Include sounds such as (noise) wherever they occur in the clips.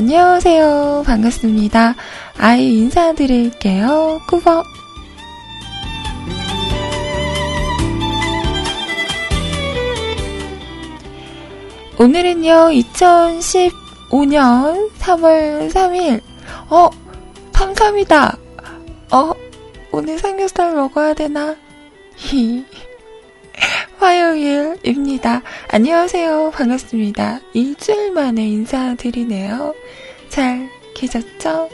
안녕하세요. 반갑습니다. 아이 인사드릴게요. 꾸벅. 오늘은요, 2015년 3월 3일. 어, 탐삼이다. 어, 오늘 삼겹살 먹어야 되나? 히. 화요일입니다. 안녕하세요. 반갑습니다. 일주일 만에 인사드리네요. 잘 계셨죠?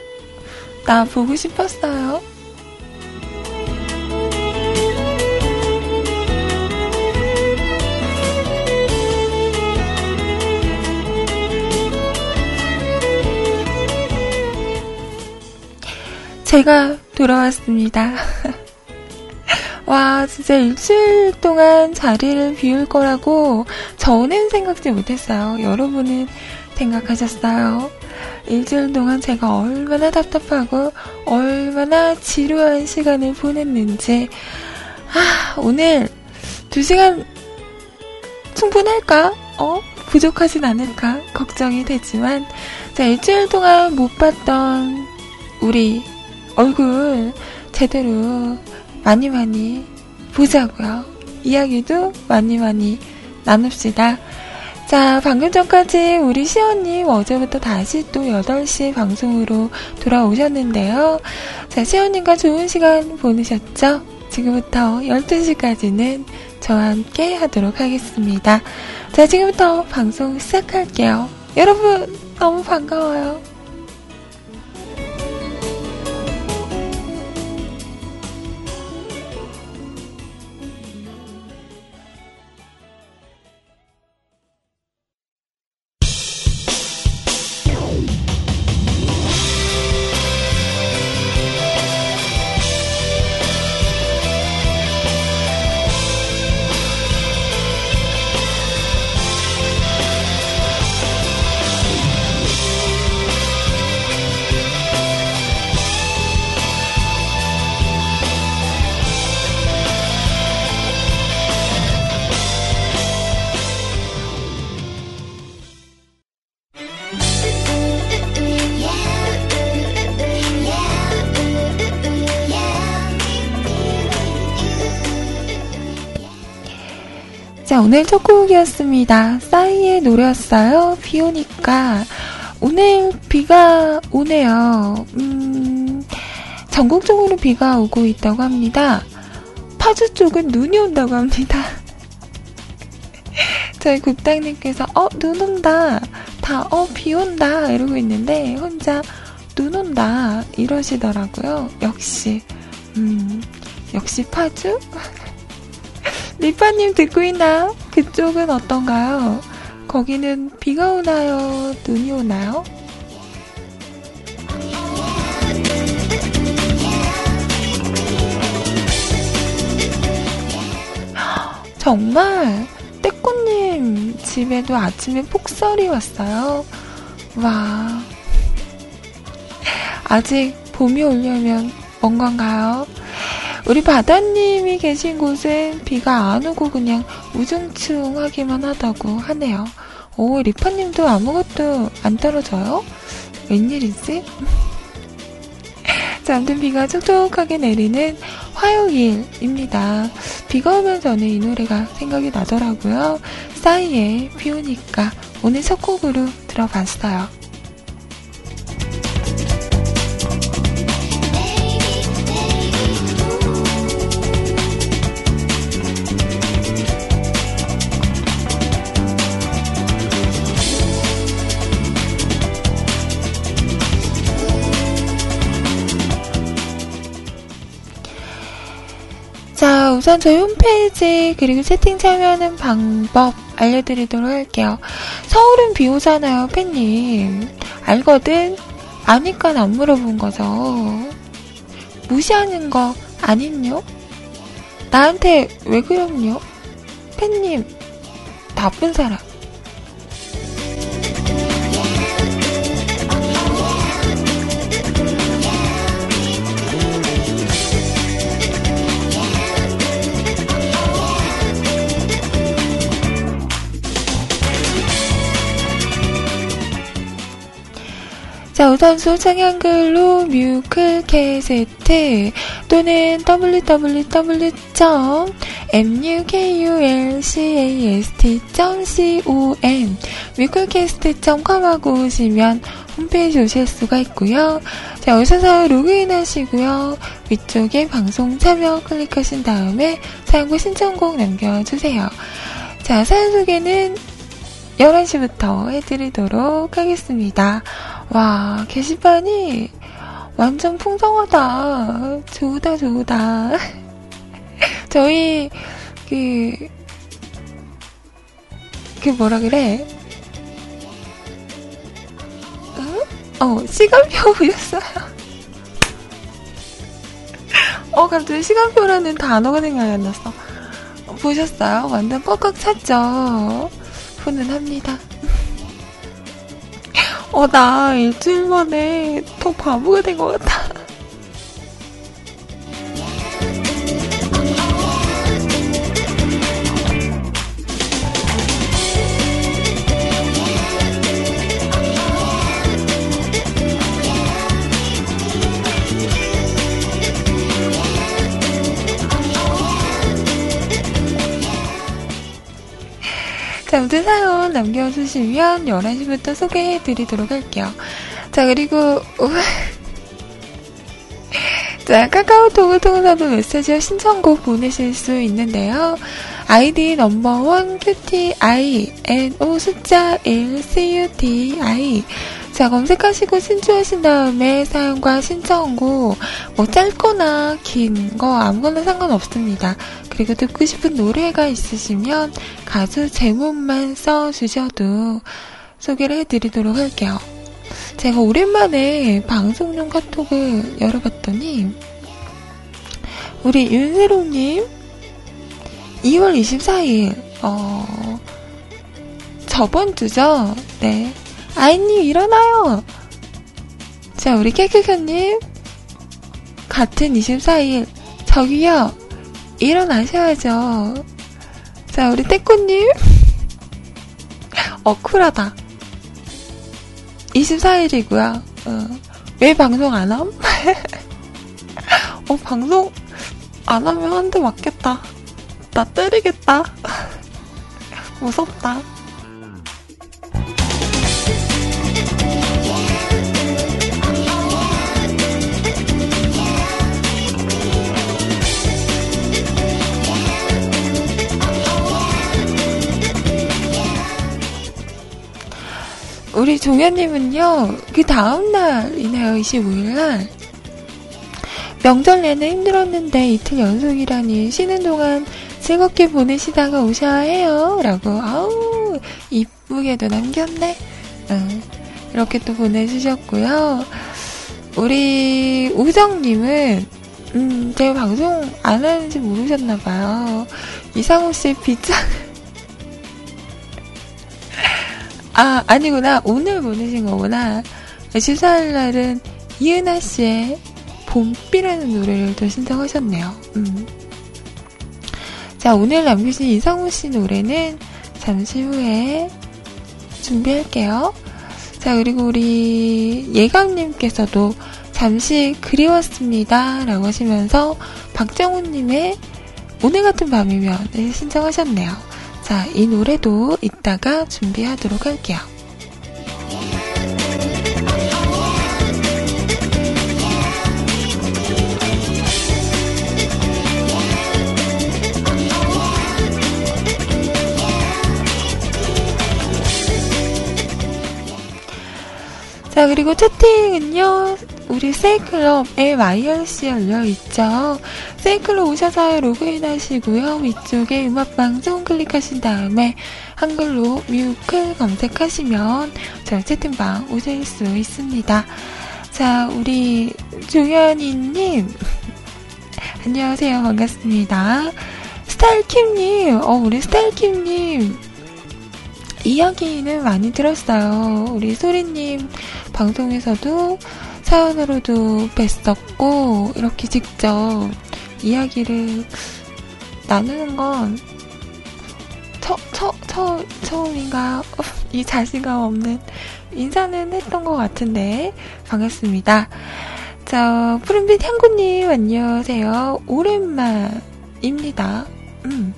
나 보고 싶었어요. 제가 돌아왔습니다. (laughs) 와, 진짜 일주일 동안 자리를 비울 거라고 저는 생각지 못했어요. 여러분은 생각하셨어요. 일주일 동안 제가 얼마나 답답하고 얼마나 지루한 시간을 보냈는지. 아, 오늘 두 시간 충분할까? 어? 부족하진 않을까? 걱정이 되지만, 자, 일주일 동안 못 봤던 우리 얼굴 제대로 많이 많이 보자고요. 이야기도 많이 많이 나눕시다. 자, 방금 전까지 우리 시연님 어제부터 다시 또 8시 방송으로 돌아오셨는데요. 자, 시연님과 좋은 시간 보내셨죠? 지금부터 12시까지는 저와 함께 하도록 하겠습니다. 자, 지금부터 방송 시작할게요. 여러분, 너무 반가워요. 오늘 첫 곡이었습니다. 싸이의 노래였어요. 비 오니까. 오늘 비가 오네요. 음, 전국적으로 비가 오고 있다고 합니다. 파주 쪽은 눈이 온다고 합니다. (laughs) 저희 국장님께서, 어, 눈 온다. 다, 어, 비 온다. 이러고 있는데, 혼자 눈 온다. 이러시더라고요. 역시, 음, 역시 파주? (laughs) 리파님 듣고 있나요? 그쪽은 어떤가요? 거기는 비가 오나요? 눈이 오나요? (gasps) 정말 떼꼬님 집에도 아침에 폭설이 왔어요. 와. 아직 봄이 오려면 먼 건가요? 우리 바다님이 계신 곳은 비가 안 오고 그냥 우중충하기만 하다고 하네요. 오, 리파님도 아무것도 안 떨어져요? 웬일이지? (laughs) 자, 아무튼 비가 촉촉하게 내리는 화요일입니다. 비가 오면 저는 이 노래가 생각이 나더라고요. 싸이의 비 오니까 오늘 첫 곡으로 들어봤어요. 우선 저희 홈페이지 그리고 채팅 참여하는 방법 알려드리도록 할게요. 서울은 비 오잖아요, 팬님. 알거든? 아니까 안 물어본 거죠. 무시하는 거 아닌요? 나한테 왜 그럼요? 팬님, 나쁜 사람. 자, 우선 소장 한글로 뮤클 캐세트 또는 www.mukulcast.com 뮤클캐스트.com 하고 오시면 홈페이지 오실 수가 있고요. 자, 오셔서 로그인 하시고요. 위쪽에 방송 참여 클릭하신 다음에 사용과 신청곡 남겨주세요. 자, 사연 소개는 11시부터 해드리도록 하겠습니다. 와, 게시판이 완전 풍성하다. 좋다, 좋다. (laughs) 저희, 그, 그 뭐라 그래? 어? 어, 시간표 (laughs) 보셨어요? 어, 갑자기 시간표라는 단어가 생각이 안 났어. 어, 보셨어요? 완전 꽉꽉 찼죠? 훈훈합니다. 어, 나 일주일 만에 더 바보가 된 것 같아. 자, 아무튼 사연 남겨주시면 11시부터 소개해드리도록 할게요. 자, 그리고, (laughs) 자, 카카오톡을 통해서도 메시지와 신청곡 보내실 수 있는데요. 아이디 넘버원 QTI, NO 숫자 1 CUTI. 자, 검색하시고 신청하신 다음에 사연과 신청곡, 뭐 짧거나 긴 거 아무거나 상관없습니다. 그리고 듣고 싶은 노래가 있으시면 가수 제목만 써주셔도 소개를 해드리도록 할게요. 제가 오랜만에 방송용 카톡을 열어봤더니 우리 윤세롱님 2월 24일 어 저번 주죠. 네. 아이님 일어나요. 자 우리 깨끗현님 같은 24일 저기요 일어나셔야죠. 자, 우리 떼꾸님. 어, 쿨하다. 24일이고요. 어, 왜 방송 안 함? (laughs) 어, 방송 안 하면 한 대 맞겠다. 나 때리겠다. (laughs) 무섭다. 우리 종현님은요, 그 다음날이네요, 25일날. 명절 내내 힘들었는데 이틀 연속이라니 쉬는 동안 즐겁게 보내시다가 오셔야 해요. 라고, 아우, 이쁘게도 남겼네. 응. 이렇게 또 보내주셨고요. 우리 우정님은, 음, 제가 방송 안 하는지 모르셨나봐요. 이상호 씨의 빗장, 아, 아니구나. 오늘 보내신 거구나. 14일 날은 이은하 씨의 봄비라는 노래를 또 신청하셨네요. 음. 자, 오늘 남기신 이상우 씨 노래는 잠시 후에 준비할게요. 자, 그리고 우리 예감님께서도 잠시 그리웠습니다. 라고 하시면서 박정훈님의 오늘 같은 밤이면 신청하셨네요. 자, 이 노래도 이따가 준비하도록 할게요. 자, 그리고 채팅은요, 우리 세이클럽 LYRC 열려있죠. 세이클럽 오셔서 로그인 하시고요. 위쪽에 음악방송 클릭하신 다음에 한글로 뮤클 검색하시면 저 채팅방 오실 수 있습니다. 자, 우리 조현이님. (laughs) 안녕하세요. 반갑습니다. 스타일킴님, 어, 우리 스타일킴님. 이야기는 많이 들었어요. 우리 소리님 방송에서도 사연으로도 뵀었고, 이렇게 직접 이야기를 나누는 건 처, 처, 처, 처음인가요? (laughs) 이 자신감 없는 인사는 했던 것 같은데, 반갑습니다. 자, 푸른빛 향구님, 안녕하세요. 오랜만입니다. 음.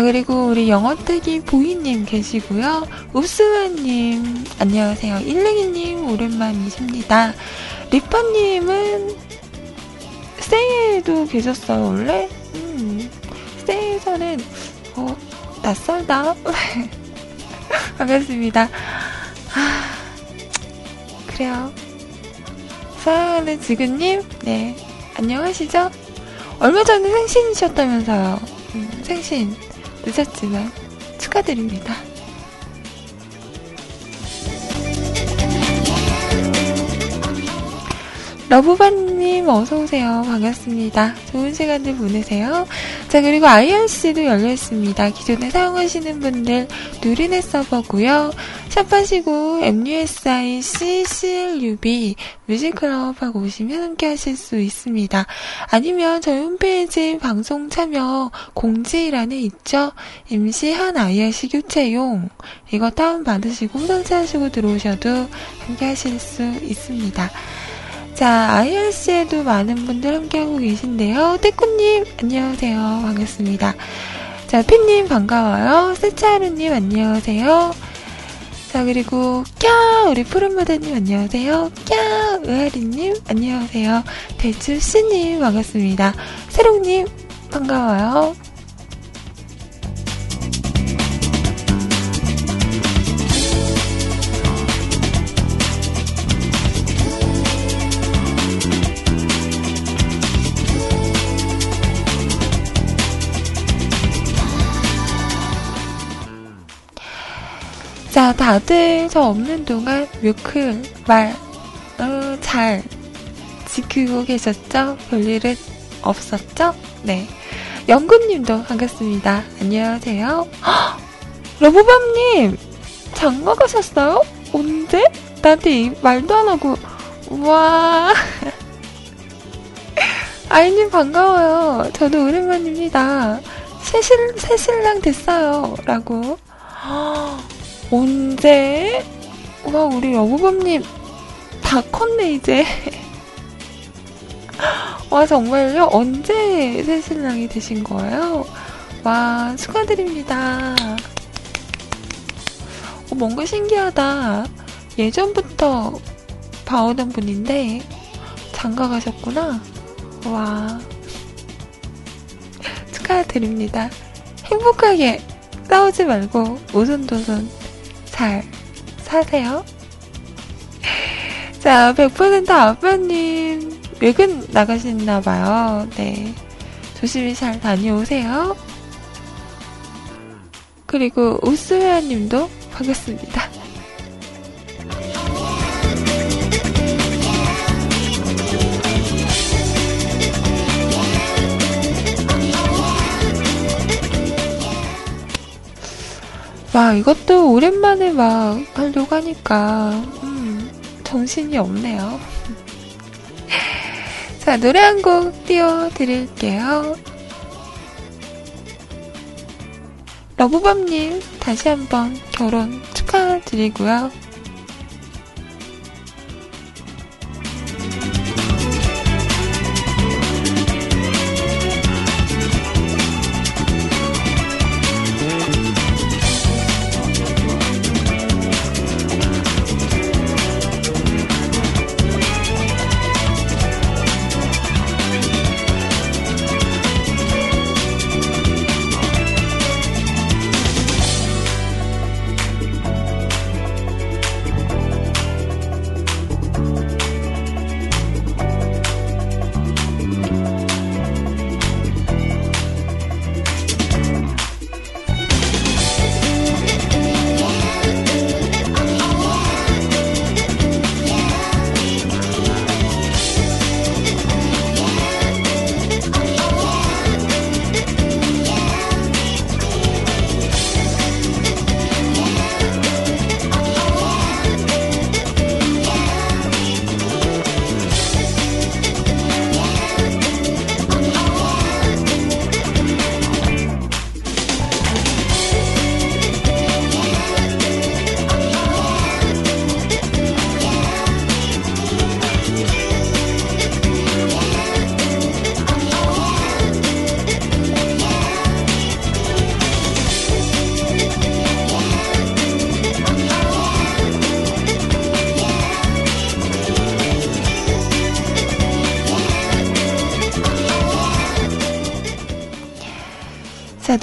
자, 그리고 우리 영어뜨기 보이님 계시고요. 읍스와님, 안녕하세요. 일랭이님, 오랜만이십니다. 리퍼님은 세에도 계셨어요, 원래? 음, 세에서는, 어, 낯설다. (laughs) 반갑습니다. 아, 그래요. 사랑하는 지근님, 네, 안녕하시죠? 얼마 전에 생신이셨다면서요. 음, 생신. 늦었지만 축하드립니다. 러브바님 어서오세요. 반갑습니다. 좋은 시간들 보내세요. 자, 그리고 IRC도 열렸습니다. 기존에 사용하시는 분들 누리넷 서버고요 샵하시고 MUSI CCLUB 뮤직클럽하고 오시면 함께 하실 수 있습니다. 아니면 저희 홈페이지 방송 참여 공지란에 있죠? 임시한 IRC 교체용 이거 다운받으시고 설치하시고 들어오셔도 함께 하실 수 있습니다. 자, IRC에도 많은 분들 함께하고 계신데요. 태꾸님, 안녕하세요. 반갑습니다. 자, 핀님, 반가워요. 세차하루님, 안녕하세요. 자, 그리고, 꺄! 우리 푸른무대님, 안녕하세요. 꺄! 의아리님, 안녕하세요. 대추씨님, 반갑습니다. 세롱님, 반가워요. 자, 다들 저 없는 동안 뮤클 말, 어, 잘 지키고 계셨죠? 별일은 없었죠? 네. 영구님도 반갑습니다. 안녕하세요. 러브밤님! 장가 가셨어요? 언제? 나한테 말도 안 하고, 우와. (laughs) 아이님 반가워요. 저도 오랜만입니다. 새실, 새신랑 됐어요. 라고. 언제? 와, 우리 여보밤님 다 컸네, 이제. (laughs) 와, 정말요? 언제 새 신랑이 되신 거예요? 와, 축하드립니다. 어, 뭔가 신기하다. 예전부터 봐오던 분인데, 장가 가셨구나. 와. (laughs) 축하드립니다. 행복하게 싸우지 말고 오손도손 잘 사세요. 자, 100% 아빠님, 외근 나가셨나봐요. 네. 조심히 잘 다녀오세요. 그리고 우스웨아 님도 반갑습니다. 와, 이것도 오랜만에 막 하려고 하니까, 음, 정신이 없네요. (laughs) 자, 노래 한 곡 띄워드릴게요. 러브밤님, 다시 한번 결혼 축하드리고요.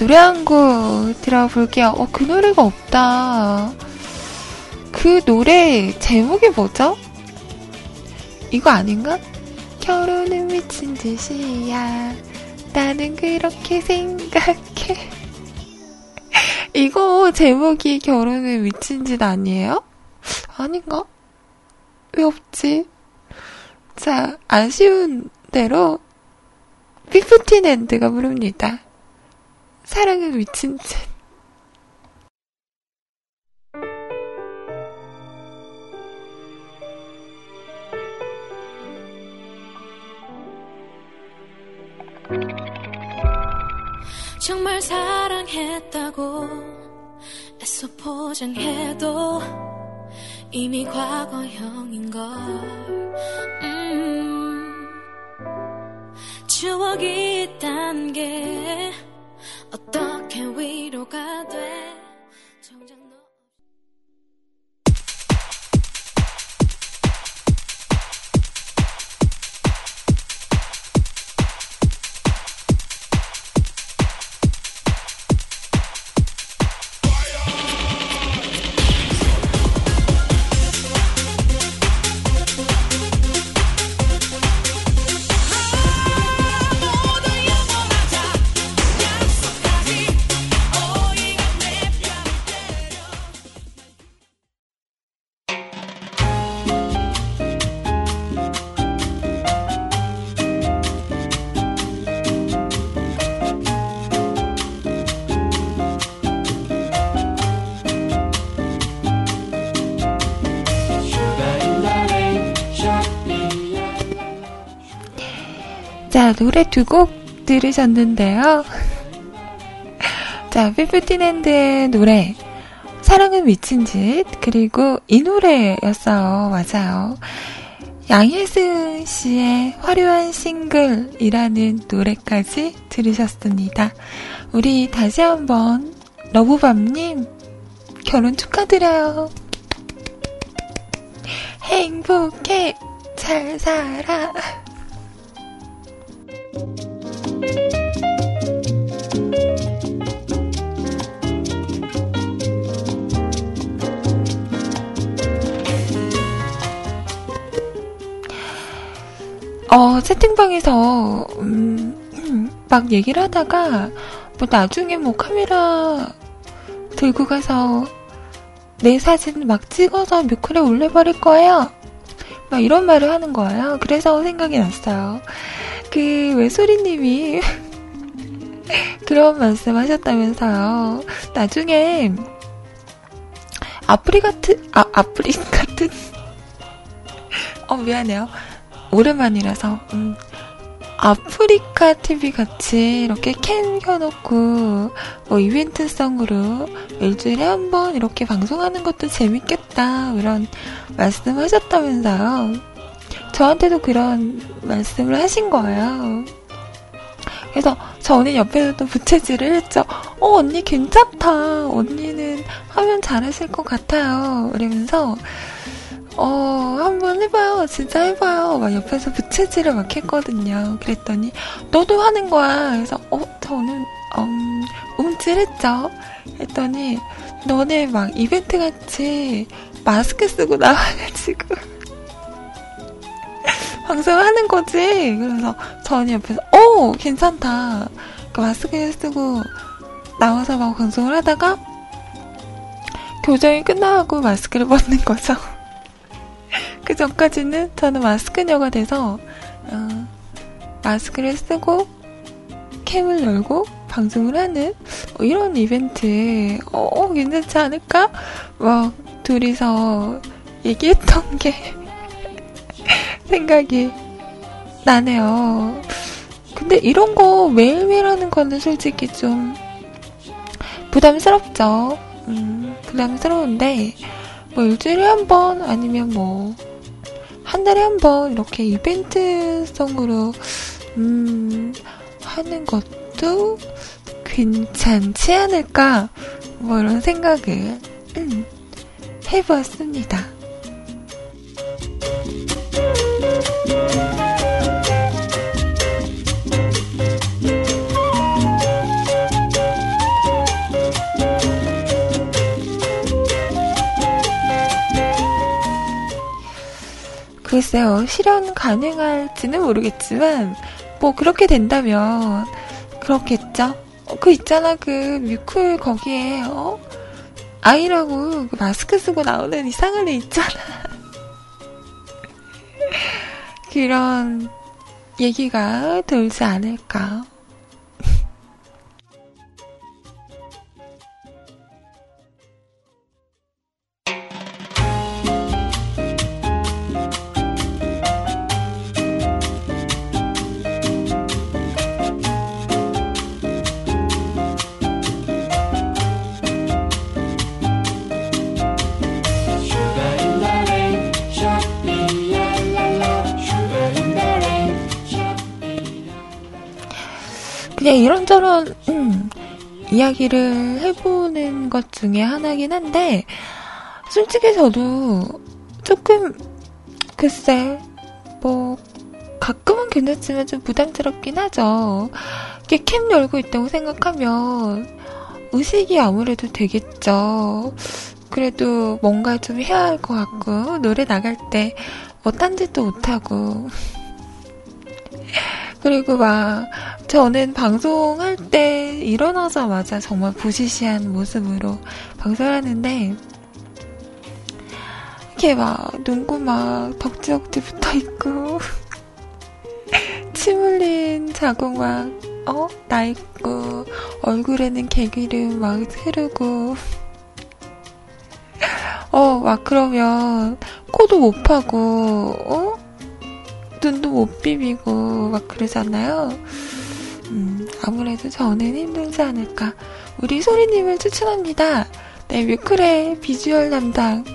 노래 한 곡 들어볼게요. 어, 그 노래가 없다. 그 노래 제목이 뭐죠? 이거 아닌가? 결혼은 미친 짓이야. 나는 그렇게 생각해. (laughs) 이거 제목이 결혼은 미친 짓 아니에요? 아닌가? 왜 없지? 자, 아쉬운 대로 피프틴핸드가 부릅니다. 사랑은 미친 짓. 정말 사랑했다고 애써 포장해도 이미 과거형인 걸 음, 추억이 있단 게 어떻게 위로가 돼 자, 노래 두 곡 들으셨는데요. 자, 피프틴핸드의 노래, 사랑은 미친 짓, 그리고 이 노래였어요. 맞아요. 양혜승 씨의 화려한 싱글이라는 노래까지 들으셨습니다. 우리 다시 한번 러브밤님 결혼 축하드려요. 행복해 잘 살아. 어, 채팅방에서, 음, 막 얘기를 하다가, 뭐 나중에 뭐 카메라 들고 가서 내 사진 막 찍어서 뮤클에 올려버릴 거예요. 막 이런 말을 하는 거예요. 그래서 생각이 났어요. 그 외소리님이 (laughs) 그런 말씀 하셨다면서요. 나중에 아프리 같은, 아, 아프리 (laughs) 같은, 어, 미안해요. 오랜만이라서, 음, 아프리카 TV 같이 이렇게 캠 켜놓고, 뭐 이벤트성으로 일주일에 한 번 이렇게 방송하는 것도 재밌겠다, 이런 말씀 하셨다면서요. 저한테도 그런 말씀을 하신 거예요. 그래서 저 언니 옆에서 또 부채질을 했죠. 어, 언니 괜찮다. 언니는 하면 잘하실 것 같아요. 이러면서, 어, 한번 해봐요. 진짜 해봐요. 막 옆에서 부채질을 막 했거든요. 그랬더니, 너도 하는 거야. 그래서, 어, 저는, 음, 움찔했죠. 했더니, 너네 막 이벤트 같이 마스크 쓰고 나와가지고. (laughs) 방송하는 거지. 그래서 저는 옆에서, 어, 괜찮다. 그 마스크 쓰고 나와서 막 방송을 하다가, 교정이 끝나고 마스크를 (laughs) 벗는 거죠. (laughs) 그 전까지는 저는 마스크녀가 돼서 어, 마스크를 쓰고 캠을 열고 방송을 하는 어, 이런 이벤트 어, 어, 괜찮지 않을까? 막 둘이서 얘기했던 (laughs) 게 생각이 나네요. 근데 이런 거 매일매일 하는 거는 솔직히 좀 부담스럽죠. 음, 부담스러운데 뭐 일주일에 한 번 아니면 뭐 한 달에 한 번 이렇게 이벤트성으로 음, 하는 것도 괜찮지 않을까 뭐 이런 생각을 음, 해보았습니다. 글쎄요, 실현 가능할지는 모르겠지만, 뭐, 그렇게 된다면, 그렇겠죠? 어, 그 있잖아, 그, 뮤클 거기에, 어? 아이라고 그 마스크 쓰고 나오는 이상한 애 있잖아. (laughs) 그런 얘기가 돌지 않을까. 그냥 이런저런 음, 이야기를 해보는 것 중에 하나긴 한데 솔직히 저도 조금 글쎄 뭐 가끔은 괜찮지만 좀 부담스럽긴 하죠. 이게 캠 열고 있다고 생각하면 의식이 아무래도 되겠죠. 그래도 뭔가 좀 해야 할 것 같고 노래 나갈 때 뭐 딴짓도 못하고 그리고 막 저는 방송할 때 일어나자마자 정말 부시시한 모습으로 방송을 하는데 이렇게 막 눈곱 막 덕지덕지 붙어 있고 (laughs) 침 흘린 자국 막 어? 나 있고 얼굴에는 개기름 막 흐르고 어 막 그러면 코도 못 파고 어? 눈도 못 비비고 막 그러잖아요. 음, 아무래도 저는 힘들지 않을까. 우리 소리님을 추천합니다. 네, 뮤클의 비주얼 담당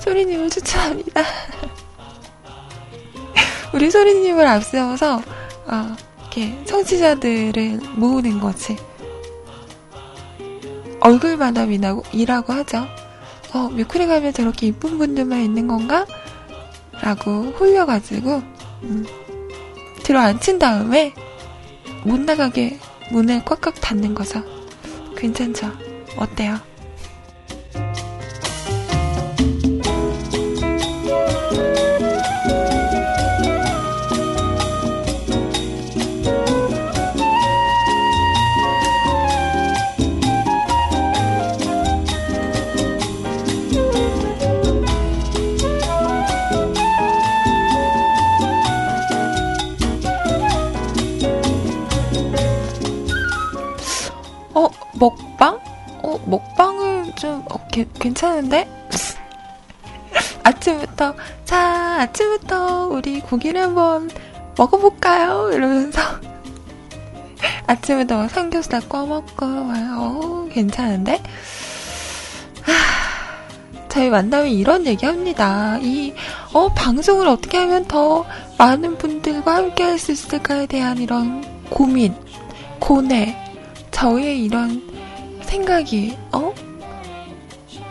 소리님을 추천합니다. (laughs) 우리 소리님을 앞세워서 어, 이렇게 청취자들을 모으는 거지. 얼굴만함이라고 이라고 하죠. 어, 뮤클에 가면 저렇게 이쁜 분들만 있는 건가? 라고 홀려가지고 음, 들어 앉힌 다음에 못 나가게 문을 꽉꽉 닫는 거죠. 괜찮죠? 어때요? 먹방은 좀, 어, 게, 괜찮은데? (laughs) 아침부터, 자, 아침부터 우리 고기를 한번 먹어볼까요? 이러면서. (laughs) 아침부터 삼겹살 꺼먹고, 어, 괜찮은데? 저희 만나면 이런 얘기 합니다. 이, 어, 방송을 어떻게 하면 더 많은 분들과 함께 할 수 있을까에 대한 이런 고민, 고뇌, 저의 이런 생각이, 어?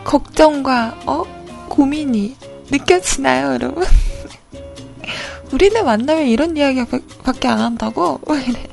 걱정과, 어? 고민이 느껴지나요, 여러분? (laughs) 우리는 만나면 이런 이야기밖에 안 한다고? (laughs) 왜 이래?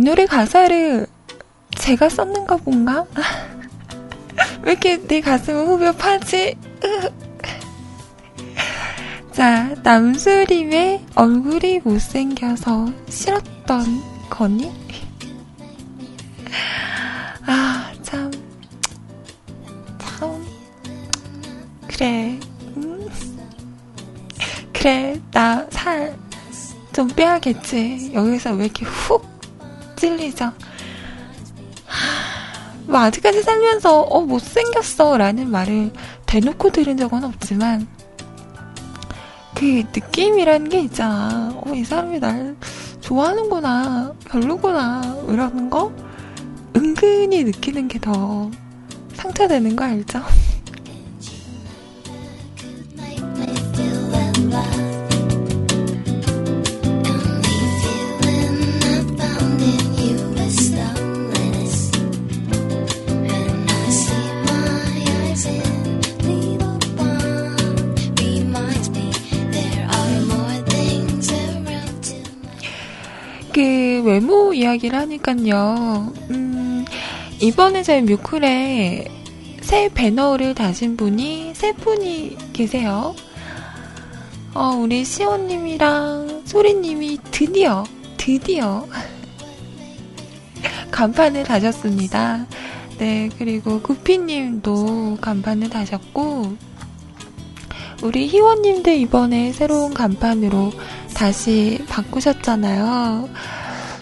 노래 가사를 제가 썼는가 본가? (laughs) 왜 이렇게 내 가슴을 후벼 파지? (laughs) 자, 남수림의 얼굴이 못생겨서 싫었던 거니? (laughs) 아, 참. 참. 그래. 음. 그래, 나 살 좀 빼야겠지. 여기서 왜 이렇게 훅 찔리죠? 뭐 아직까지 살면서 어 못생겼어 라는 말을 대놓고 들은 적은 없지만 그 느낌이라는 게 있잖아. 어, 이 사람이 날 좋아하는구나, 별로구나, 이러는 거 은근히 느끼는 게 더 상처되는 거 알죠? 외모 이야기를 하니깐요. 음, 이번에 저희 뮤클에 새 배너를 다신 분이 세 분이 계세요. 어, 우리 시원님이랑 소리님이 드디어, 드디어 (laughs) 간판을 다셨습니다. 네, 그리고 구피님도 간판을 다셨고, 우리 희원님도 이번에 새로운 간판으로 다시 바꾸셨잖아요.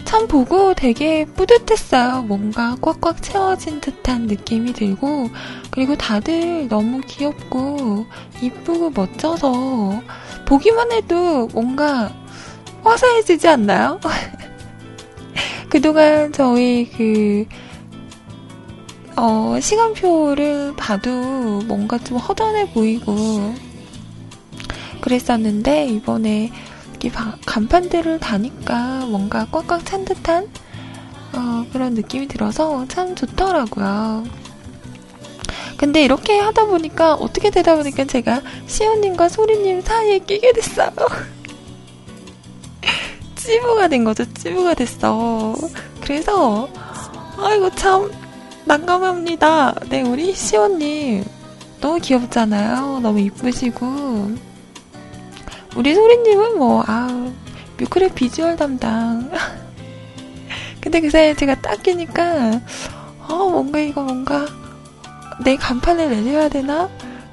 참 보고 되게 뿌듯했어요. 뭔가 꽉꽉 채워진 듯한 느낌이 들고, 그리고 다들 너무 귀엽고, 이쁘고 멋져서, 보기만 해도 뭔가 화사해지지 않나요? (laughs) 그동안 저희 그, 어, 시간표를 봐도 뭔가 좀 허전해 보이고, 그랬었는데, 이번에 이 간판들을 다니까 뭔가 꽉꽉 찬 듯한 어, 그런 느낌이 들어서 참 좋더라고요. 근데 이렇게 하다 보니까 어떻게 되다 보니까 제가 시연님과 소리님 사이에 끼게 됐어요. (laughs) 찌부가 된 거죠. 찌부가 됐어. 그래서 아이고 참 난감합니다. 네 우리 시원님 너무 귀엽잖아요. 너무 이쁘시고 우리 소리님은 뭐, 아우, 뮤클의 비주얼 담당. (laughs) 근데 그 사이에 제가 딱 끼니까, 어, 뭔가 이거 뭔가, 내 간판을 내려야 되나?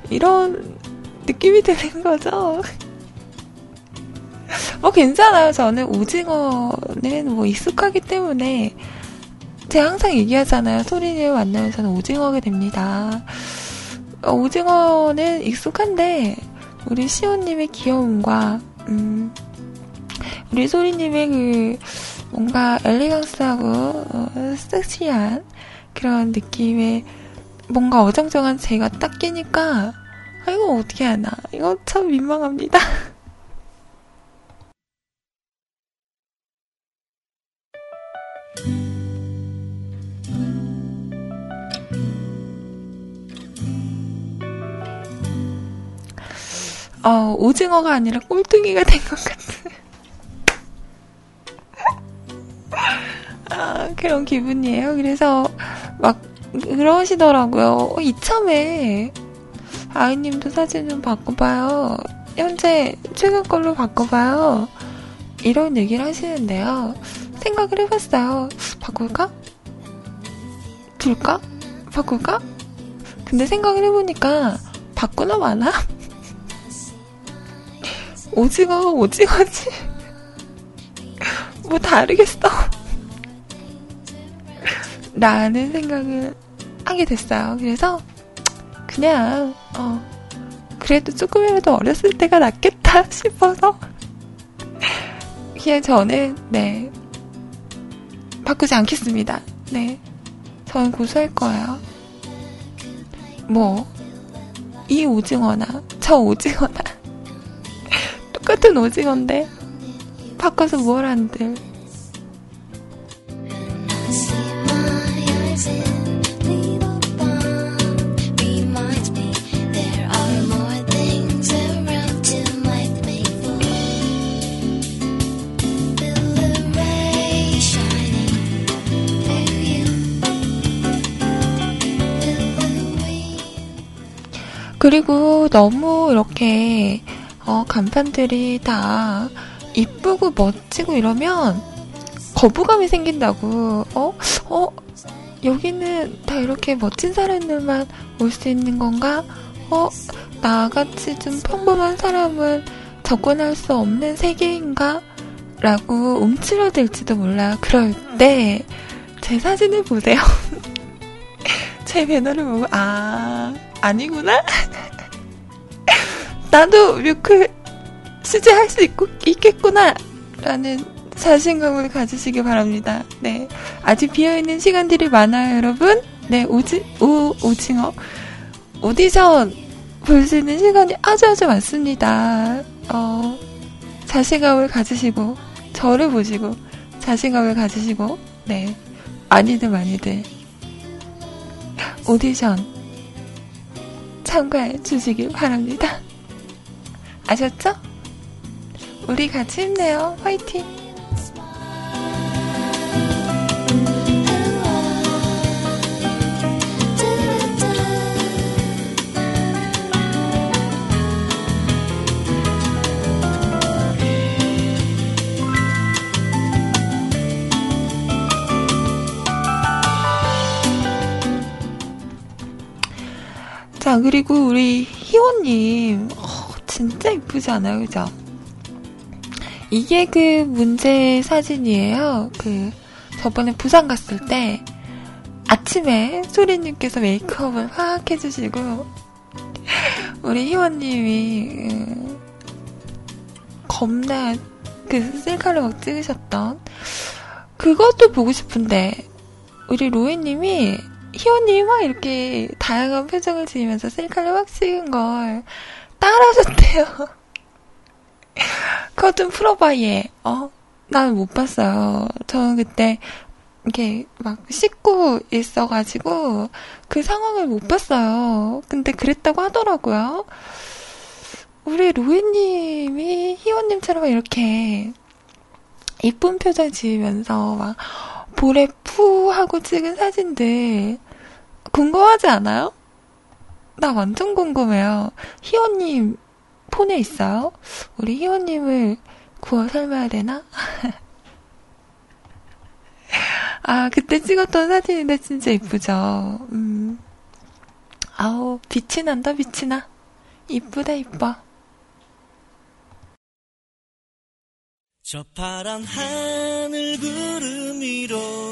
이런 느낌이 드는 거죠. (laughs) 뭐 괜찮아요. 저는 오징어는 뭐 익숙하기 때문에, 제가 항상 얘기하잖아요. 소리를 만나면서는 오징어가 됩니다. 어, 오징어는 익숙한데, 우리 시온님의 귀여움과, 음, 우리 소리님의 그, 뭔가 엘리강스하고, 어, 섹시한 그런 느낌의, 뭔가 어정쩡한 제가 딱 끼니까, 아, 이거 어떻게 하나. 이거 참 민망합니다. (laughs) 어, 오징어가 아니라 꼴뚜기가 된 것 같은. 아, 그런 기분이에요. 그래서 막 그러시더라고요. 어, 이참에 아이님도 사진 좀 바꿔봐요. 현재 최근 걸로 바꿔봐요. 이런 얘기를 하시는데요. 생각을 해봤어요. 바꿀까? 둘까? 바꿀까? 근데 생각을 해보니까 바꾸나 마나? 오징어가 오징어지. 뭐 다르겠어. 라는 생각을 하게 됐어요. 그래서 그냥 어 그래도 조금이라도 어렸을 때가 낫겠다 (laughs) 싶어서 그냥 저는 네 바꾸지 않겠습니다. 네 저는 고수할 거예요. 뭐 이 오징어나 저 오징어나 똑같은 오징어인데? 바꿔서 뭘 한들? 그리고 너무 이렇게 어, 간판들이 다 이쁘고 멋지고 이러면 거부감이 생긴다고. 어? 어? 여기는 다 이렇게 멋진 사람들만 올 수 있는 건가? 어? 나같이 좀 평범한 사람은 접근할 수 없는 세계인가? 라고 움츠러들지도 몰라. 그럴 때, 제 사진을 보세요. (laughs) 제 배너를 보고, 아, 아니구나? (laughs) 나도 뮤클 수제할 수 있고, 있겠구나! 라는 자신감을 가지시기 바랍니다. 네. 아직 비어있는 시간들이 많아요, 여러분. 네, 오지, 오, 오징어. 오디션 볼 수 있는 시간이 아주 아주 많습니다. 어, 자신감을 가지시고, 저를 보시고, 자신감을 가지시고, 네. 많이들 많이들. 오디션 참가해 주시길 바랍니다. 아셨죠? 우리 같이 힘내요. 화이팅! 자, 그리고 우리 희원님, 어, 진짜 이쁘지 않아요? 그죠? 이게 그 문제 사진이에요. 그, 저번에 부산 갔을 때, 아침에 소리님께서 메이크업을 확 해주시고, 우리 희원님이, 음, 겁나, 그 셀카를 막 찍으셨던, 그것도 보고 싶은데, 우리 로이님이 희원님이 막 이렇게 다양한 표정을 지으면서 셀카를 막 찍은 걸 (laughs) 풀어봐, 얘. 어? 나는 못 봤어요. 저는 그때 이렇게 막 씻고 있어가지고 그 상황을 못 봤어요. 근데 그랬다고 하더라고요. 우리 로이님이 희원님처럼 이렇게 이쁜 표정 지으면서 막 볼에 푸 하고 찍은 사진들 궁금하지 않아요? 나 완전 궁금해요. 희원님 폰에 있어요? 우리 희원님을 구워 삶아야 되나? (laughs) 아, 그때 찍었던 사진인데 진짜 이쁘죠? 음. 아우, 빛이 난다, 빛이 나. 이쁘다, 이뻐. 저 파란 하늘 구름 위로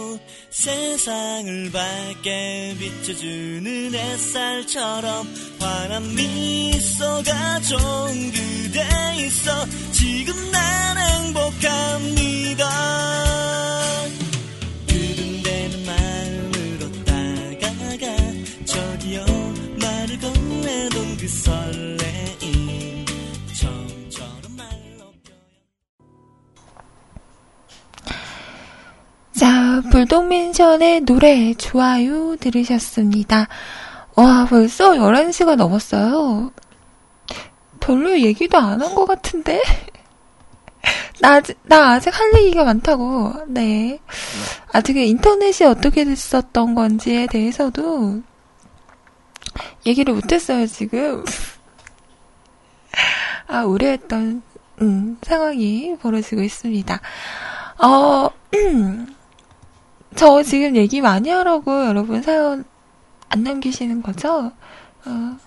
세상을 밝게 비춰주는 햇살처럼 환한 미소가 좋은 그대 있어 지금 난 행복합니다 자, 불독맨션의 노래 좋아요 들으셨습니다. 와, 벌써 11시가 넘었어요. 별로 얘기도 안 한 것 같은데? (laughs) 나 아직, 나 아직 할 얘기가 많다고. 네. 아직 인터넷이 어떻게 됐었던 건지에 대해서도 얘기를 못했어요, 지금. (laughs) 아, 우려했던, 음, 상황이 벌어지고 있습니다. 어, (clears throat) 저 지금 얘기 많이 하라고 여러분 사연 안 남기시는 거죠? 어,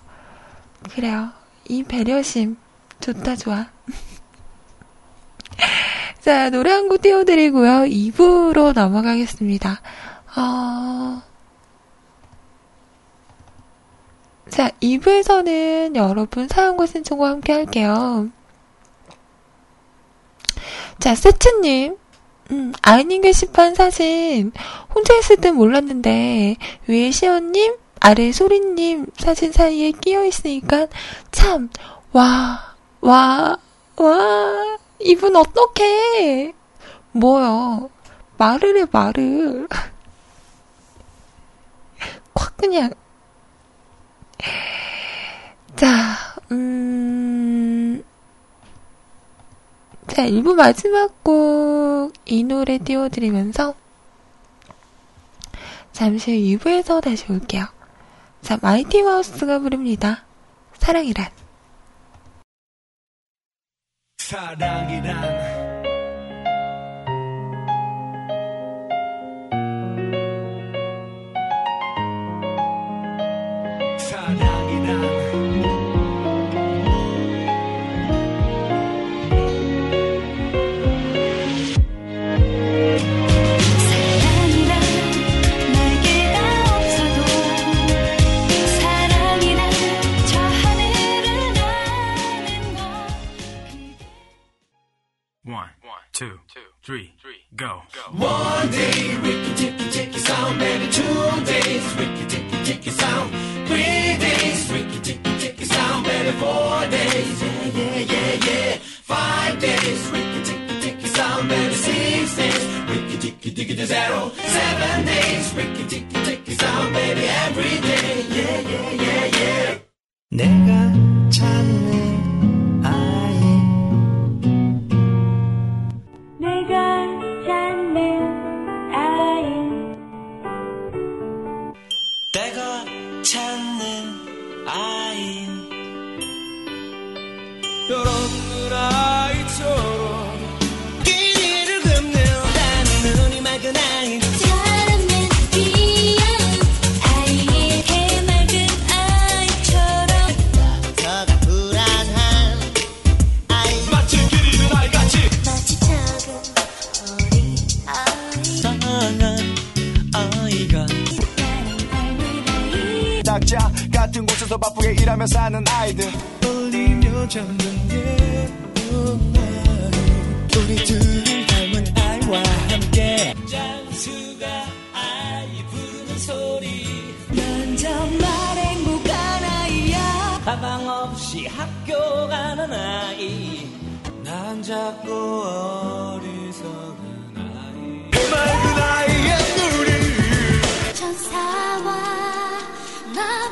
그래요. 이 배려심 좋다 좋아. (laughs) 자, 노래 한 곡 띄워드리고요. 2부로 넘어가겠습니다. 어... 자, 2부에서는 여러분 사연과 신청과 함께 할게요. 자, 세츠님. 음, 아이님 게시판 사진 혼자 있을 땐 몰랐는데 위에 시연님 아래 소리님 사진 사이에 끼어 있으니까 참 와 와 와 이분 어떡해? 뭐요? 말을 해 말을. (laughs) 콱 그냥. 자 음. 자, 1부 마지막 곡 이 노래 띄워드리면서 잠시 후 2부에서 다시 올게요. 자, 마이티 마우스가 부릅니다. 사랑이란. 사랑이란 three, three, go. go. One day, Ricky Ticky Ticky Sound, baby. two days, Ricky Ticky Ticky Sound, three days, Ricky Ticky Ticky Sound, baby. four days, yeah, yeah, yeah, yeah, five days, Ricky Ticky Ticky Sound, baby. six days, Ricky Ticky Ticky to zero, seven days, Ricky Ticky Ticky Sound, baby, every day, yeah, yeah, yeah, yeah. 내가 찾는 맞춰서 바쁘게 일하며 사는 아이들. 떨리며 잠든 예쁜 날 우리 둘을 닮은 아이와 함께. 장수가 아이 부르는 소리. 난 정말 행복한 아이야. 가방 없이 학교 가는 아이. 난 자꾸 어리석은 아이. 그말그 아이의 눈이 천사와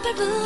지금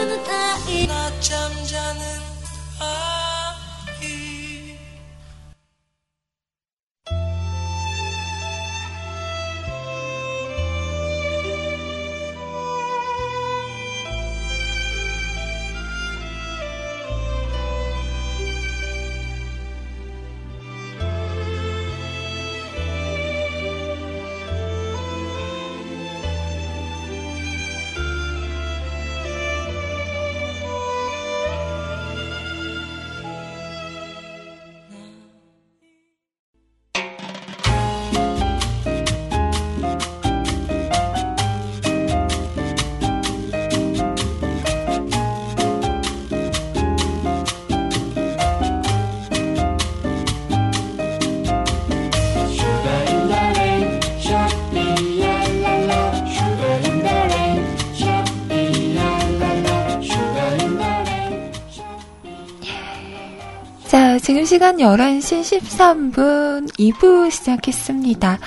시간 11시 13분 2부 시작했습니다.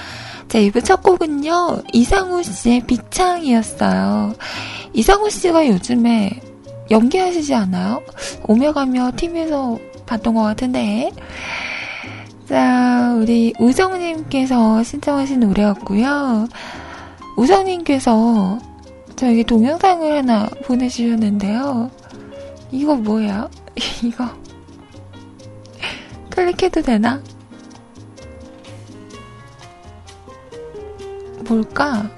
자, 2부 첫 곡은요, 이상우 씨의 비창이었어요. 이상우 씨가 요즘에 연기하시지 않아요? 오며 가며 팀에서 봤던 것 같은데. 자, 우리 우정님께서 신청하신 노래였고요. 우정님께서 저에게 동영상을 하나 보내주셨는데요. 이거 뭐야? (laughs) 이거. 클릭해도 되나? 뭘까?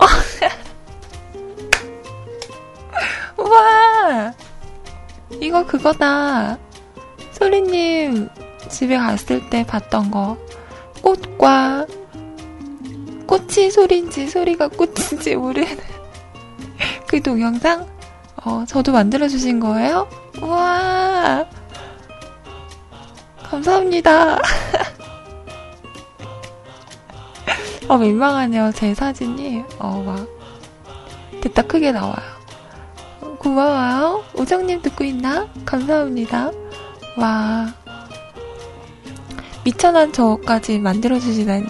어. (laughs) 우와! 이거 그거다. 소리님 집에 갔을 때 봤던 거. 꽃과 꽃이 소리인지 소리가 꽃인지 모르는 (laughs) 그 동영상? 어, 저도 만들어주신 거예요? 우와! 감사합니다. (laughs) 어, 민망하네요. 제 사진이, 어, 막, 됐다 크게 나와요. 고마워요. 우정님 듣고 있나? 감사합니다. 와. 미천한 저까지 만들어주시다니.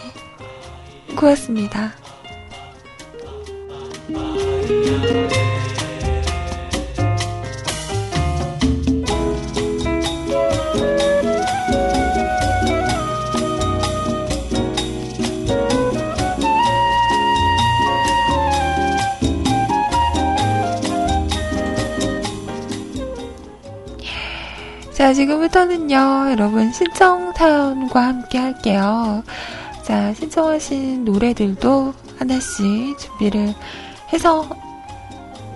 고맙습니다. 자, 지금부터는요, 여러분 신청 사연과 함께 할게요. 자, 신청하신 노래들도 하나씩 준비를 해서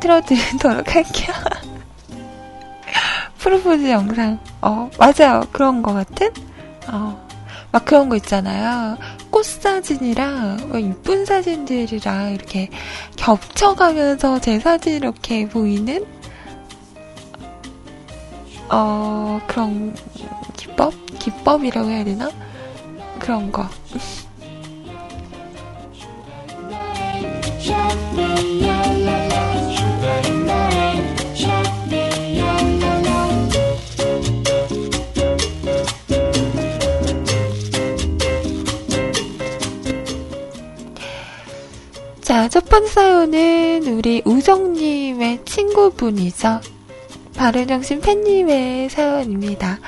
틀어드리도록 할게요. (laughs) 프로포즈 영상. 어, 맞아요. 그런 거 같은? 어, 막 그런 거 있잖아요. 꽃 사진이랑 뭐 이쁜 사진들이랑 이렇게 겹쳐가면서 제 사진 이렇게 보이는 어 그런 기법 기법이라고 해야 되나 그런 거. 자, 첫 번째 사연은 우리 우정님의 친구분이죠. 바른정신 팬님의 사연입니다.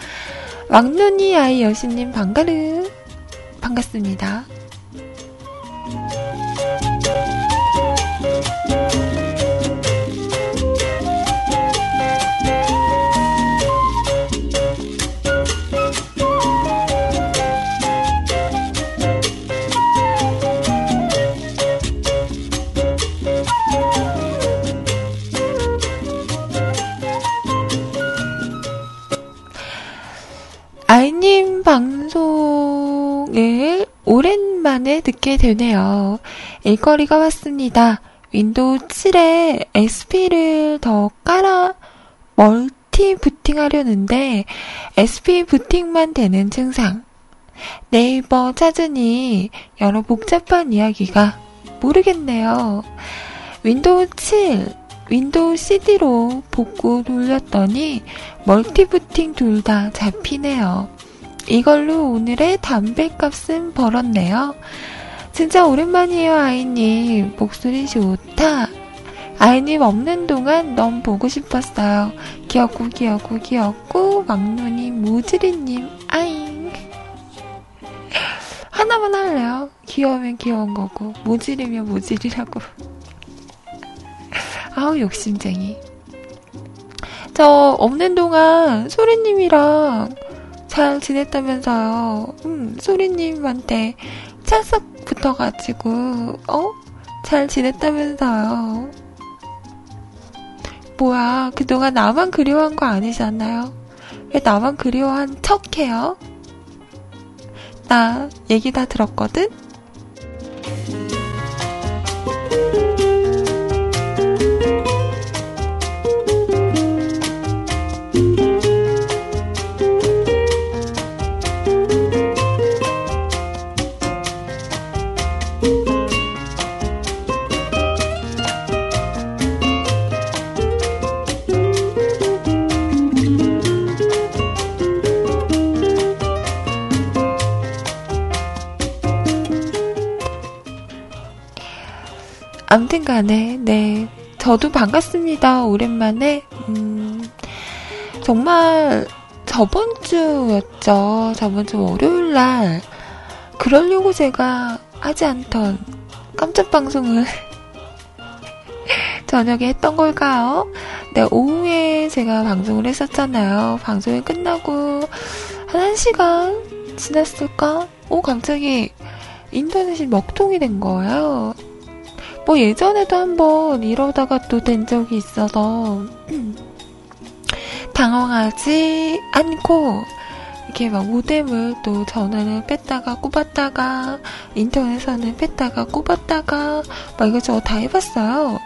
왕눈이 아이 여신님 반가르. 반갑습니다. 아이님 방송을 오랜만에 듣게 되네요. 일거리가 왔습니다. 윈도우 7에 XP를 더 깔아 멀티 부팅하려는데 XP 부팅만 되는 증상. 네이버 찾으니 여러 복잡한 이야기가 모르겠네요. 윈도우 7, 윈도우 CD로 복구 돌렸더니 멀티부팅 둘 다 잡히네요. 이걸로 오늘의 담배값은 벌었네요. 진짜 오랜만이에요, 아이님. 목소리 좋다. 아이님 없는 동안 너무 보고 싶었어요. 귀엽고 귀엽고 귀엽고 막눈이 모지리님 아잉. 하나만 할래요. 귀여우면 귀여운 거고 모지리면 모지리라고. 아우 욕심쟁이. 저 없는 동안 소리님이랑 잘 지냈다면서요. 음, 소리님한테 찰싹 붙어가지고 어? 잘 지냈다면서요. 뭐야, 그동안 나만 그리워한 거 아니잖아요. 왜 나만 그리워한 척 해요? 나 얘기 다 들었거든? 암튼 간에, 네. 저도 반갑습니다. 오랜만에. 음, 정말 저번 주였죠. 저번 주 월요일 날. 그러려고 제가 하지 않던 깜짝 방송을 (laughs) 저녁에 했던 걸까요? 네, 오후에 제가 방송을 했었잖아요. 방송이 끝나고 한 1시간 지났을까? 오, 갑자기 인터넷이 먹통이 된 거예요. 뭐 예전에도 한번 이러다가 또 된 적이 있어서 (clears throat) 당황하지 않고 이렇게 막 모뎀을 또 전화를 뺐다가 꼽았다가 인터넷에서는 뺐다가 꼽았다가 막 이것저것 다 해봤어요.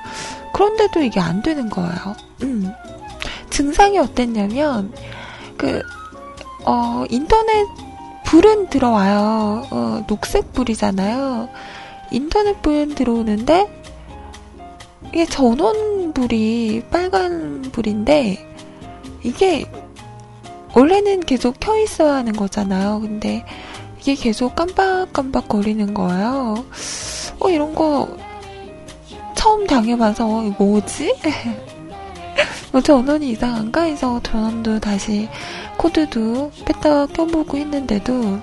그런데도 이게 안 되는 거예요. 음. (clears throat) 증상이 어땠냐면 그 어, 인터넷 불은 들어와요. 어, 녹색 불이잖아요. 인터넷 불은 들어오는데 이게 전원불이 빨간 불인데 이게 원래는 계속 켜 있어야 하는 거잖아요. 근데 이게 계속 깜빡깜빡 거리는 거예요. 어 이런 거 처음 당해봐서 뭐지? (laughs) 뭐 전원이 이상한가 해서 전원도 다시 코드도 뺐다 껴보고 했는데도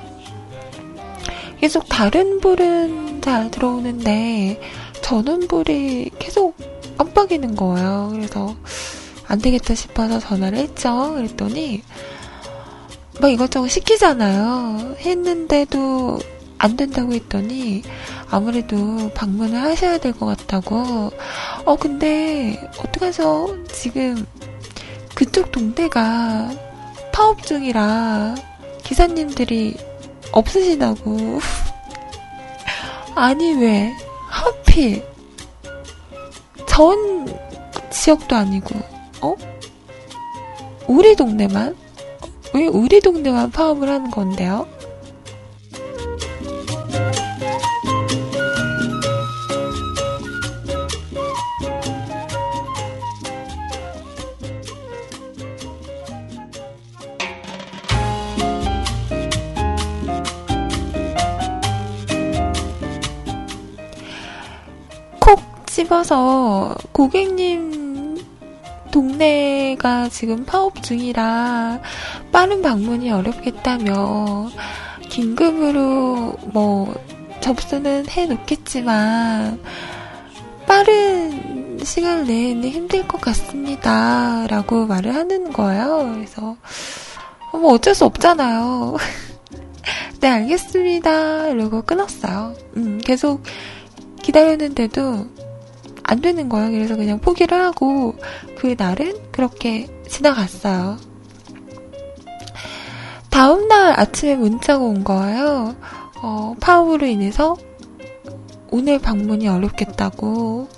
계속 다른 불은 잘 들어오는데 전원불이 계속 깜빡이는 거예요. 그래서 안 되겠다 싶어서 전화를 했죠. 그랬더니 막 이것저것 시키잖아요. 했는데도 안 된다고 했더니 아무래도 방문을 하셔야 될 것 같다고. 어, 근데 어떡하죠? 지금 그쪽 동네가 파업 중이라 기사님들이 없으시다고. (laughs) 아니, 왜? 하필. 전 지역도 아니고, 어? 우리 동네만? 왜 우리 동네만 파업을 하는 건데요? 찝어서 고객님 동네가 지금 파업 중이라 빠른 방문이 어렵겠다며 긴급으로 뭐 접수는 해 놓겠지만 빠른 시간 내에는 힘들 것 같습니다. 라고 말을 하는 거예요. 그래서 뭐 어쩔 수 없잖아요. (laughs) 네, 알겠습니다. 이러고 끊었어요. 음, 계속 기다렸는데도 안 되는 거예요. 그래서 그냥 포기를 하고 그 날은 그렇게 지나갔어요. 다음날 아침에 문자가 온 거예요. 어, 파업으로 인해서 오늘 방문이 어렵겠다고.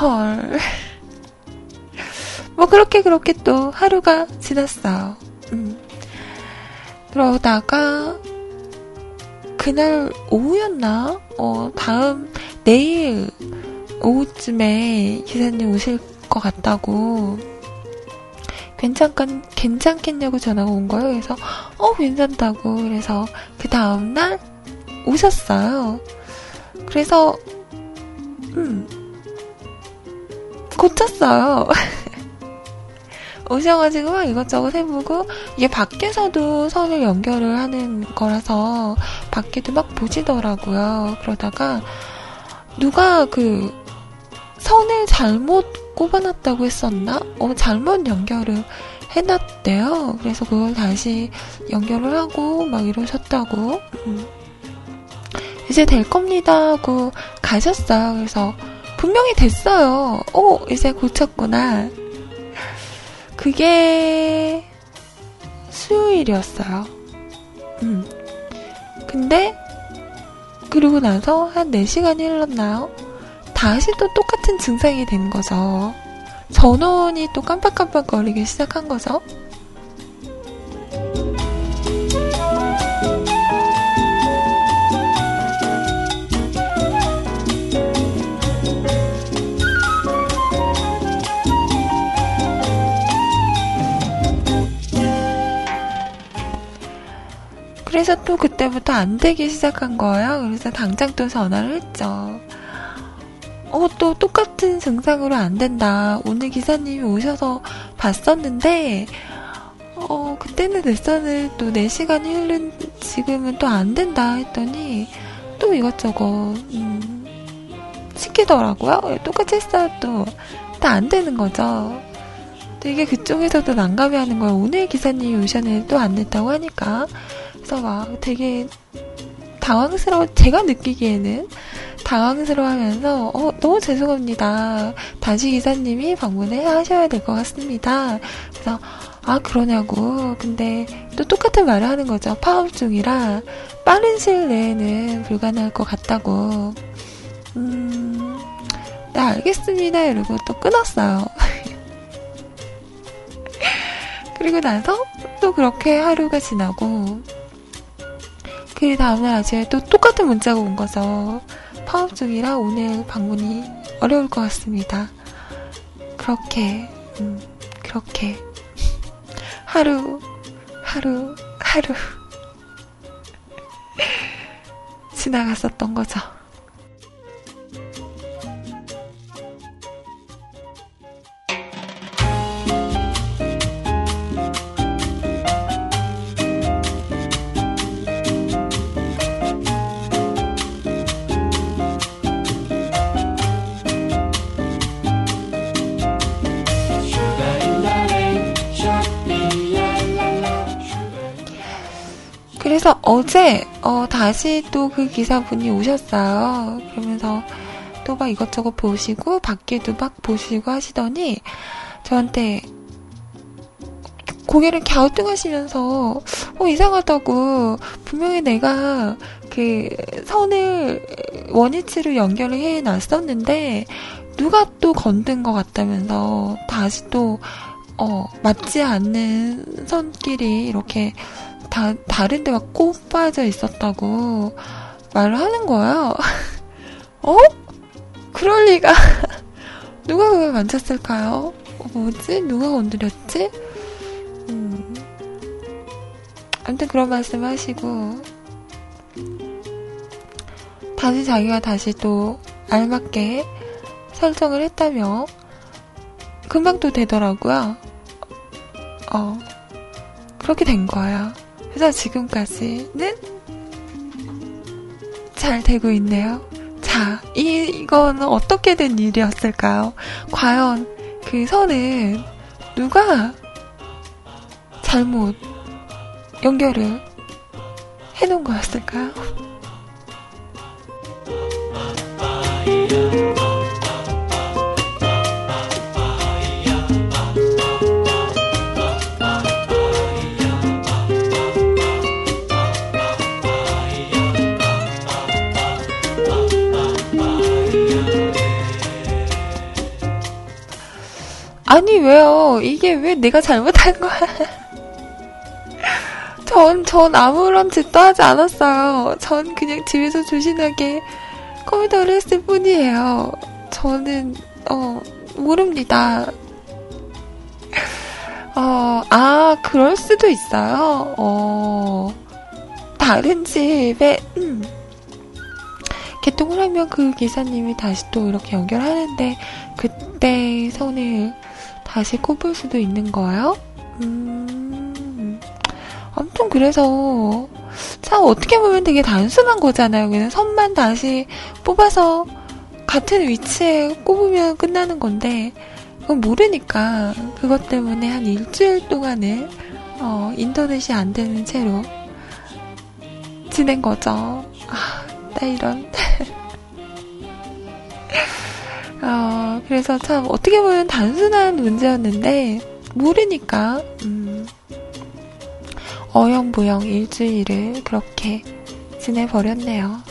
헐. (laughs) 뭐 그렇게 그렇게 또 하루가 지났어요. 음. 그러다가 그날 오후였나? 어, 다음 내일 오후쯤에 기사님 오실 것 같다고 괜찮겠, 괜찮겠냐고 전화가 온 거예요. 그래서 어 괜찮다고 그래서 그 다음 날 오셨어요. 그래서 음 고쳤어요. (laughs) 오셔가지고 막 이것저것 해보고 이게 밖에서도 선을 연결을 하는 거라서 밖에도 막 보시더라고요. 그러다가 누가 그 선을 잘못 꼽아놨다고 했었나? 어, 잘못 연결을 해놨대요. 그래서 그걸 다시 연결을 하고 막 이러셨다고. 음. 이제 될 겁니다 하고 가셨어요. 그래서 분명히 됐어요. 어, 이제 고쳤구나. 그게 수요일이었어요. 음. 근데 그리고 나서 한 4시간이 흘렀나요? 다시 또 똑같은 증상이 된 거죠. 전원이 또 깜빡깜빡거리기 시작한 거죠. 그래서 또 그때부터 안 되기 시작한 거예요. 그래서 당장 또 전화를 했죠. 어, 또 똑같은 증상으로 안 된다. 오늘 기사님이 오셔서 봤었는데, 어, 그때는 넷선을 또 4시간이 흐른 지금은 또 안 된다 했더니, 또 이것저것, 음, 시키더라고요. 예, 똑같이 했어요, 또. 다안 되는 거죠. 되게 그쪽에서도 난감해 하는 거예요. 오늘 기사님이 오셨는데 또안 됐다고 하니까. 그래서 막 되게 당황스러워, 제가 느끼기에는 당황스러워하면서 어, 너무 죄송합니다. 다시 기사님이 방문을 하셔야 될 것 같습니다. 그래서 아 그러냐고. 근데 또 똑같은 말을 하는 거죠. 파업 중이라 빠른 시일 내에는 불가능할 것 같다고. 음, 네 알겠습니다. 이러고 또 끊었어요. (laughs) 그리고 나서 또 그렇게 하루가 지나고 그 다음날 아침에 또 똑같은 문자가 온 거죠. 파업 중이라 오늘 방문이 어려울 것 같습니다. 그렇게, 음, 그렇게. 하루, 하루, 하루. (laughs) 지나갔었던 거죠. 어제, 어, 다시 또 그 기사분이 오셨어요. 그러면서 또 막 이것저것 보시고, 밖에도 막 보시고 하시더니, 저한테 고개를 갸우뚱하시면서, 어, 이상하다고, 분명히 내가 그 선을 원위치로 연결을 해 놨었는데, 누가 또 건든 것 같다면서, 다시 또, 어, 맞지 않는 선끼리 이렇게 다, 다른 데가 꼭 빠져 있었다고 말을 하는 거예요. (laughs) 어? 그럴 리가. (laughs) 누가 왜 만졌을까요? 어, 뭐지? 누가 건드렸지? 음. 아무튼 그런 말씀 하시고, 다시 자기가 다시 또 알맞게 설정을 했다며, 금방 또 되더라고요. 어, 그렇게 된 거예요. 그래서 지금까지는 잘 되고 있네요. 자, 이, 이거는 어떻게 된 일이었을까요? 과연 그 선은 누가 잘못 연결을 해놓은 거였을까요? 아니, 왜요? 이게 왜 내가 잘못한 거야? (laughs) 전, 전 아무런 짓도 하지 않았어요. 전 그냥 집에서 조신하게 컴퓨터를 했을 뿐이에요. 저는, 어, 모릅니다. 어, 아, 그럴 수도 있어요. 어, 다른 집에, 음. 개통을 하면 그 기사님이 다시 또 이렇게 연결하는데, 그때 선을 다시 꼽을 수도 있는 거예요? 음, 아무튼 그래서 참 어떻게 보면 되게 단순한 거잖아요. 그냥 선만 다시 뽑아서 같은 위치에 꼽으면 끝나는 건데 그건 모르니까 그것 때문에 한 일주일 동안은 어, 인터넷이 안 되는 채로 지낸 거죠. 아, 나 이런. (laughs) 어, 그래서 참 어떻게 보면 단순한 문제였는데 모르니까 음, 어영부영 일주일을 그렇게 지내버렸네요.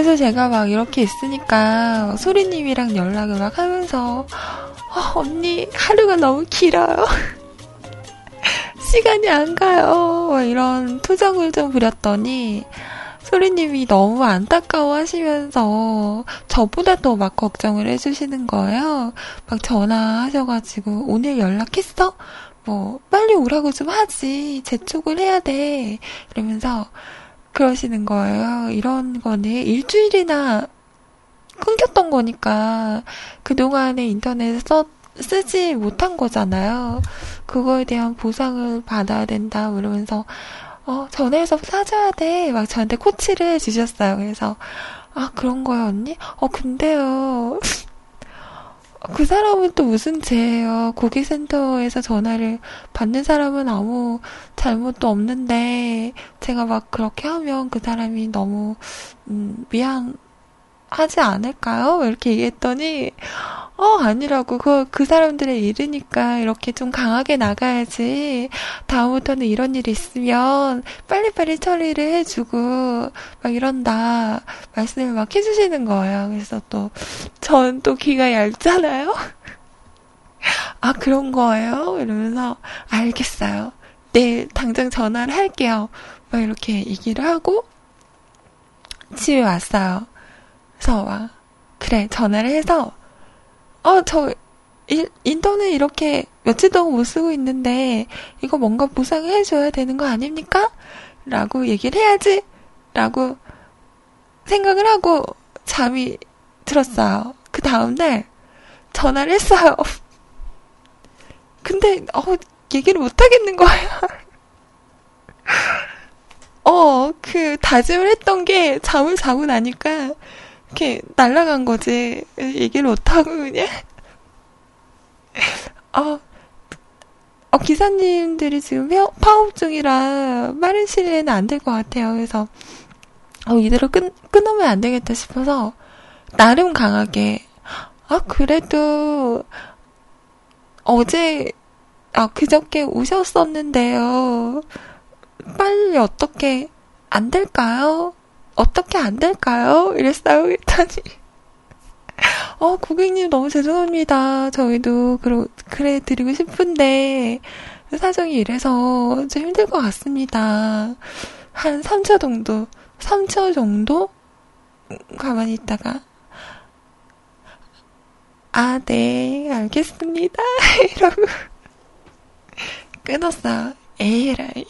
그래서 제가 막 이렇게 있으니까 소리님이랑 연락을 막 하면서 어, 언니 하루가 너무 길어요. (laughs) 시간이 안 가요. 이런 투정을 좀 부렸더니 소리님이 너무 안타까워 하시면서 저보다 더 막 걱정을 해주시는 거예요. 막 전화하셔가지고 오늘 연락했어? 뭐 빨리 오라고 좀 하지. 재촉을 해야 돼. 이러면서 그러시는 거예요. 이런 거는 일주일이나 끊겼던 거니까 그동안에 인터넷에 써, 쓰지 못한 거잖아요. 그거에 대한 보상을 받아야 된다. 이러면서, 어, 전화해서 사줘야 돼. 막 저한테 코치를 해주셨어요. 그래서, 아, 그런 거요, 언니? 어, 근데요. 그 사람은 또 무슨 죄예요? 고객센터에서 전화를 받는 사람은 아무 잘못도 없는데 제가 막 그렇게 하면 그 사람이 너무 음, 미안 하지 않을까요? 이렇게 얘기했더니 어 아니라고 그, 그 사람들의 일이니까 이렇게 좀 강하게 나가야지 다음부터는 이런 일이 있으면 빨리빨리 처리를 해주고 막 이런다 말씀을 막 해주시는 거예요. 그래서 또 전 또 귀가 얇잖아요. (laughs) 아 그런 거예요? 이러면서 알겠어요. 내일 당장 전화를 할게요. 막 이렇게 얘기를 하고 집에 왔어요. 그래서 막 그래 전화를 해서 어 저 인터넷 이렇게 며칠 동안 못 쓰고 있는데 이거 뭔가 보상을 해줘야 되는 거 아닙니까? 라고 얘기를 해야지 라고 생각을 하고 잠이 들었어요. 그 다음날 전화를 했어요. (laughs) 근데, 어, 얘기를 못 하겠는 거예요. (laughs) 어, 그, 다짐을 했던 게 잠을 자고 나니까, 이렇게 날아간 거지. 얘기를 못하고 그냥. (laughs) 어, 어, 기사님들이 지금 파업 중이라 빠른 시일에는 안 될 것 같아요. 그래서, 어, 이대로 끊, 끊으면 안 되겠다 싶어서, 나름 강하게, 아, 그래도, 어제, 아, 그저께 오셨었는데요. 빨리 어떻게 안 될까요? 어떻게 안 될까요? 이랬어요. 그랬더니 (laughs) 어, 고객님 너무 죄송합니다. 저희도 그러, 그래 드리고 싶은데 사정이 이래서 좀 힘들 것 같습니다. 한 3초 정도, 3초 정도 가만히 있다가 아, 네, 알겠습니다. (laughs) 이러고 끊었어. 에라이.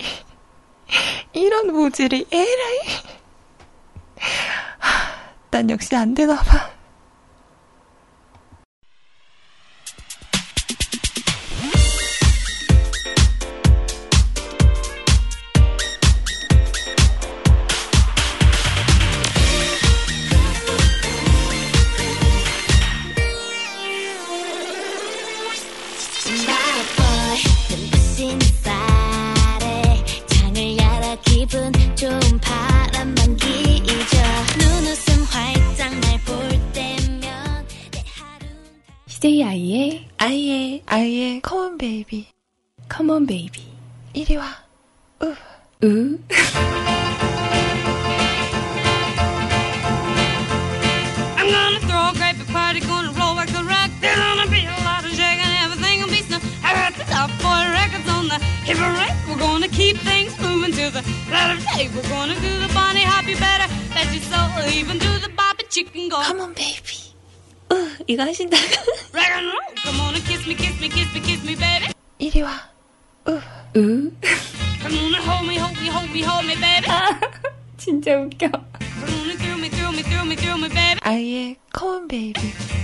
이런 모질이 에라이. 난 역시 안 되나 봐. DJ 아이의 아이의 아이의 컴온 베이비 컴온 베이비 이리 와. 으. 으. I'm gonna throw a great big party, gonna roll like a rock. There's gonna be a lot of shaking, everything will be snow. I got the top boy records on the hip and right. We're gonna keep things moving to the right of day. We're gonna do the Bonnie Hoppy better. Bet you so, even do the Bobby Chicken go. 컴온 베이비. 으, 이거 하신다고. Rock and roll, come on and kiss me, kiss me, kiss me, kiss me, baby. 이리 와. 으. 으. Come on and hold me, hold me, hold me, hold me, baby. (laughs) 진짜 웃겨. Come on and thrill me, thrill me, thrill me, thrill me, baby. 아이의 컴온 베이비.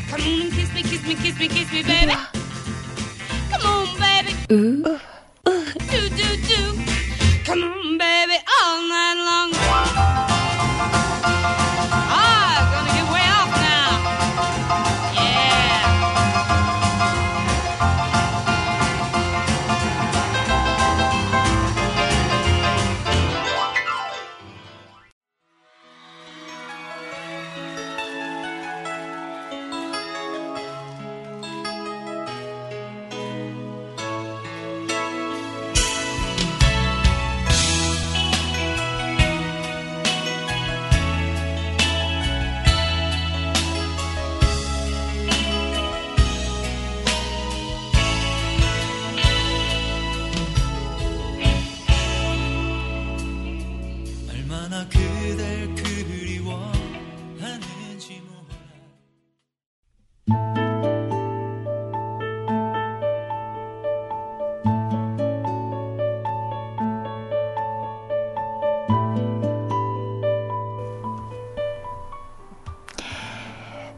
Come on and kiss me, kiss me, kiss me, kiss me, 이리 baby. 와. Come on, baby. 으. Do, do, do. Come on, baby, all night long.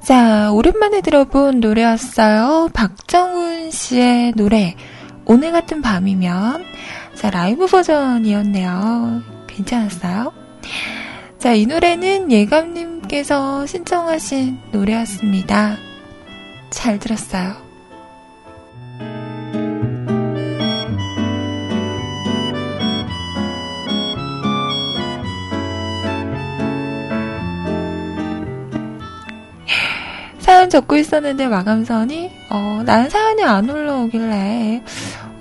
자, 오랜만에 들어본 노래였어요. 박정훈 씨의 노래. 오늘 같은 밤이면. 자, 라이브 버전이었네요. 괜찮았어요? 자, 이 노래는 예감님께서 신청하신 노래였습니다. 잘 들었어요. 사연 적고 있었는데 마감선이 어, 나는 사연이 안 올라오길래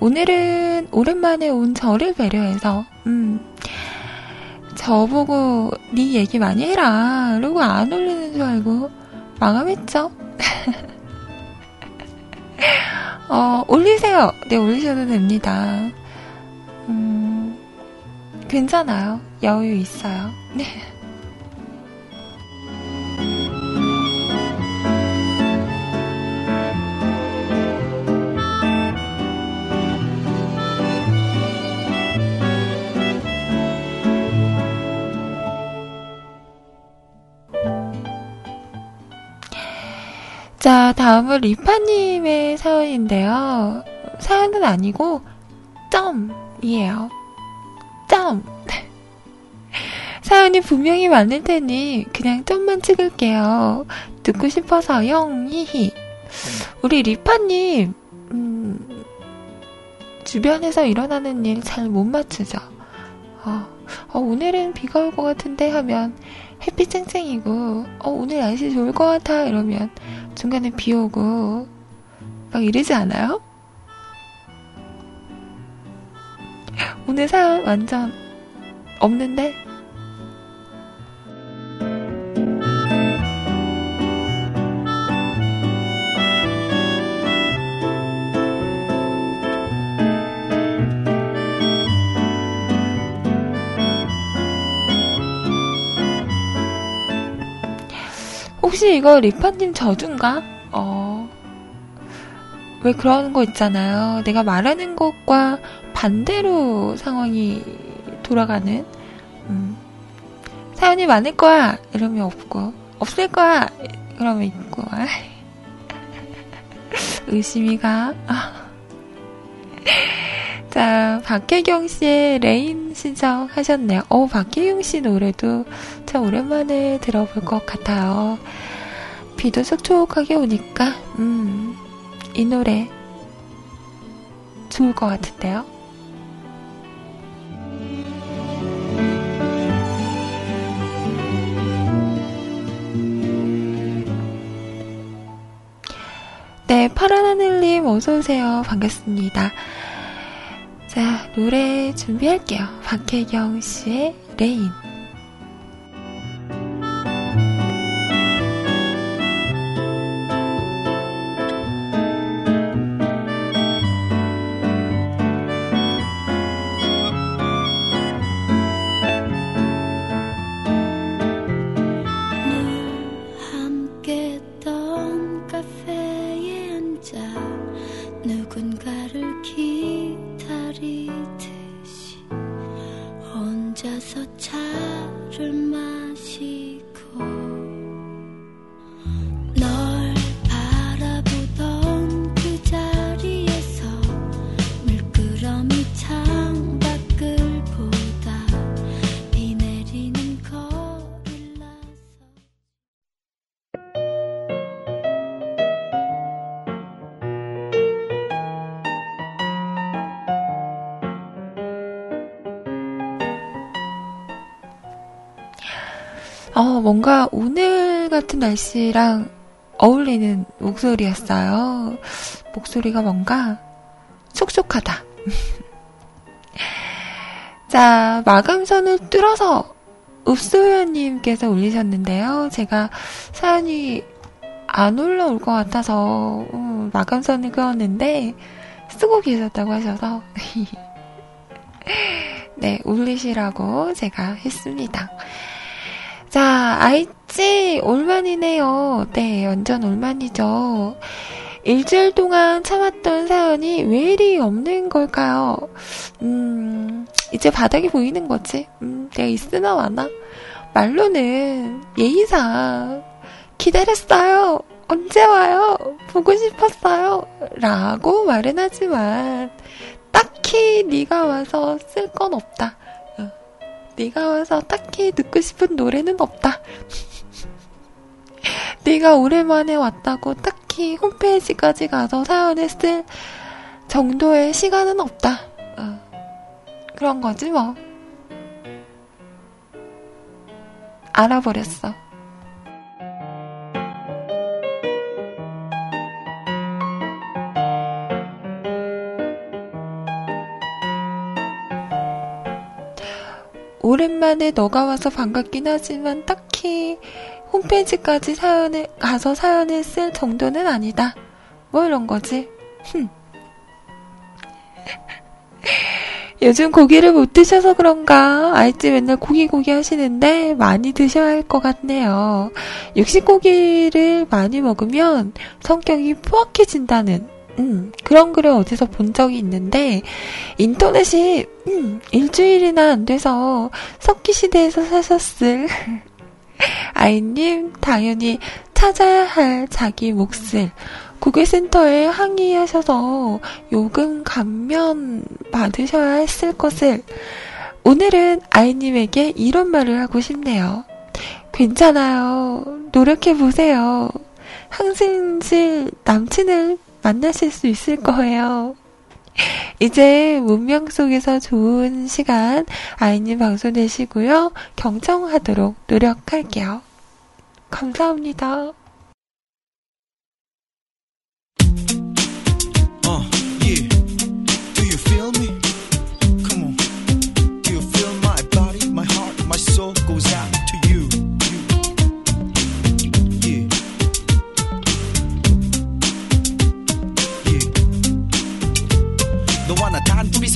오늘은 오랜만에 온 저를 배려해서 음 저보고 네 얘기 많이 해라 그러고 안 올리는 줄 알고 마감했죠. (laughs) 어, 올리세요. 네, 올리셔도 됩니다. 음, 괜찮아요. 여유 있어요. 네. 자, 다음은 리파님의 사연인데요. 사연은 아니고, 점이에요. 점! (laughs) 사연이 분명히 많을 테니, 그냥 점만 찍을게요. 듣고 싶어서, 영, 히히. 우리 리파님, 음, 주변에서 일어나는 일 잘 못 맞추죠. 어, 어, 오늘은 비가 올 것 같은데 하면 햇빛 쨍쨍이고, 어, 오늘 날씨 좋을 것 같아 이러면 중간에 비 오고, 막 이러지 않아요? 오늘 사연 완전 없는데? 혹시 이거 리파님 저주인가? 어, 왜 그러는 거 있잖아요. 내가 말하는 것과 반대로 상황이 돌아가는, 음. 사연이 많을 거야! 이러면 없고, 없을 거야! 그러면 있고, (laughs) 의심이 가. 자, 박혜경 씨의 Rain 신청하셨네요. 어, 박혜경 씨 노래도 참 오랜만에 들어볼 것 같아요. 비도 촉촉하게 오니까, 음, 이 노래 좋을 것 같은데요. 네, 파란 하늘님 어서오세요. 반갑습니다. 자, 노래 준비할게요. 박혜경 씨의 Rain. 뭔가 오늘 같은 날씨랑 어울리는 목소리였어요. 목소리가 뭔가 촉촉하다. (laughs) 자, 마감선을 뚫어서 읍소연님께서 올리셨는데요. 제가 사연이 안 올라올 것 같아서 음, 마감선을 그었는데 쓰고 계셨다고 하셔서 (laughs) 네, 올리시라고 제가 했습니다. 자, 알지? 올만이네요. 네, 완전 올만이죠. 일주일 동안 참았던 사연이 왜 이리 없는 걸까요? 음, 이제 바닥이 보이는 거지. 음, 내가 있으나 마나. 말로는 예의상 기다렸어요. 언제 와요? 보고 싶었어요. 라고 말은 하지만 딱히 네가 와서 쓸 건 없다. 어, 네가 와서 딱히 듣고 싶은 노래는 없다. (laughs) 네가 오랜만에 왔다고 딱히 홈페이지까지 가서 사연을 쓸 정도의 시간은 없다. 어, 그런 거지 뭐. 알아버렸어. 오랜만에 너가 와서 반갑긴 하지만 딱히 홈페이지까지 사연을 가서 사연을 쓸 정도는 아니다. 뭐 이런 거지. 흠. (laughs) 요즘 고기를 못 드셔서 그런가 알지 맨날 고기 고기 하시는데 많이 드셔야 할 것 같네요. 육식 고기를 많이 먹으면 성격이 포악해진다는 음, 그런 글을 어디서 본 적이 있는데 인터넷이 음, 일주일이나 안 돼서 석기 시대에서 사셨을 (laughs) 아이님 당연히 찾아야 할 자기 몫을 고객센터에 항의하셔서 요금 감면 받으셔야 했을 것을 오늘은 아이님에게 이런 말을 하고 싶네요. 괜찮아요. 노력해보세요. 항생질 남친을 만나실 수 있을 거예요. 이제 문명 속에서 좋은 시간 아이님 방송 되시고요. 경청하도록 노력할게요. 감사합니다.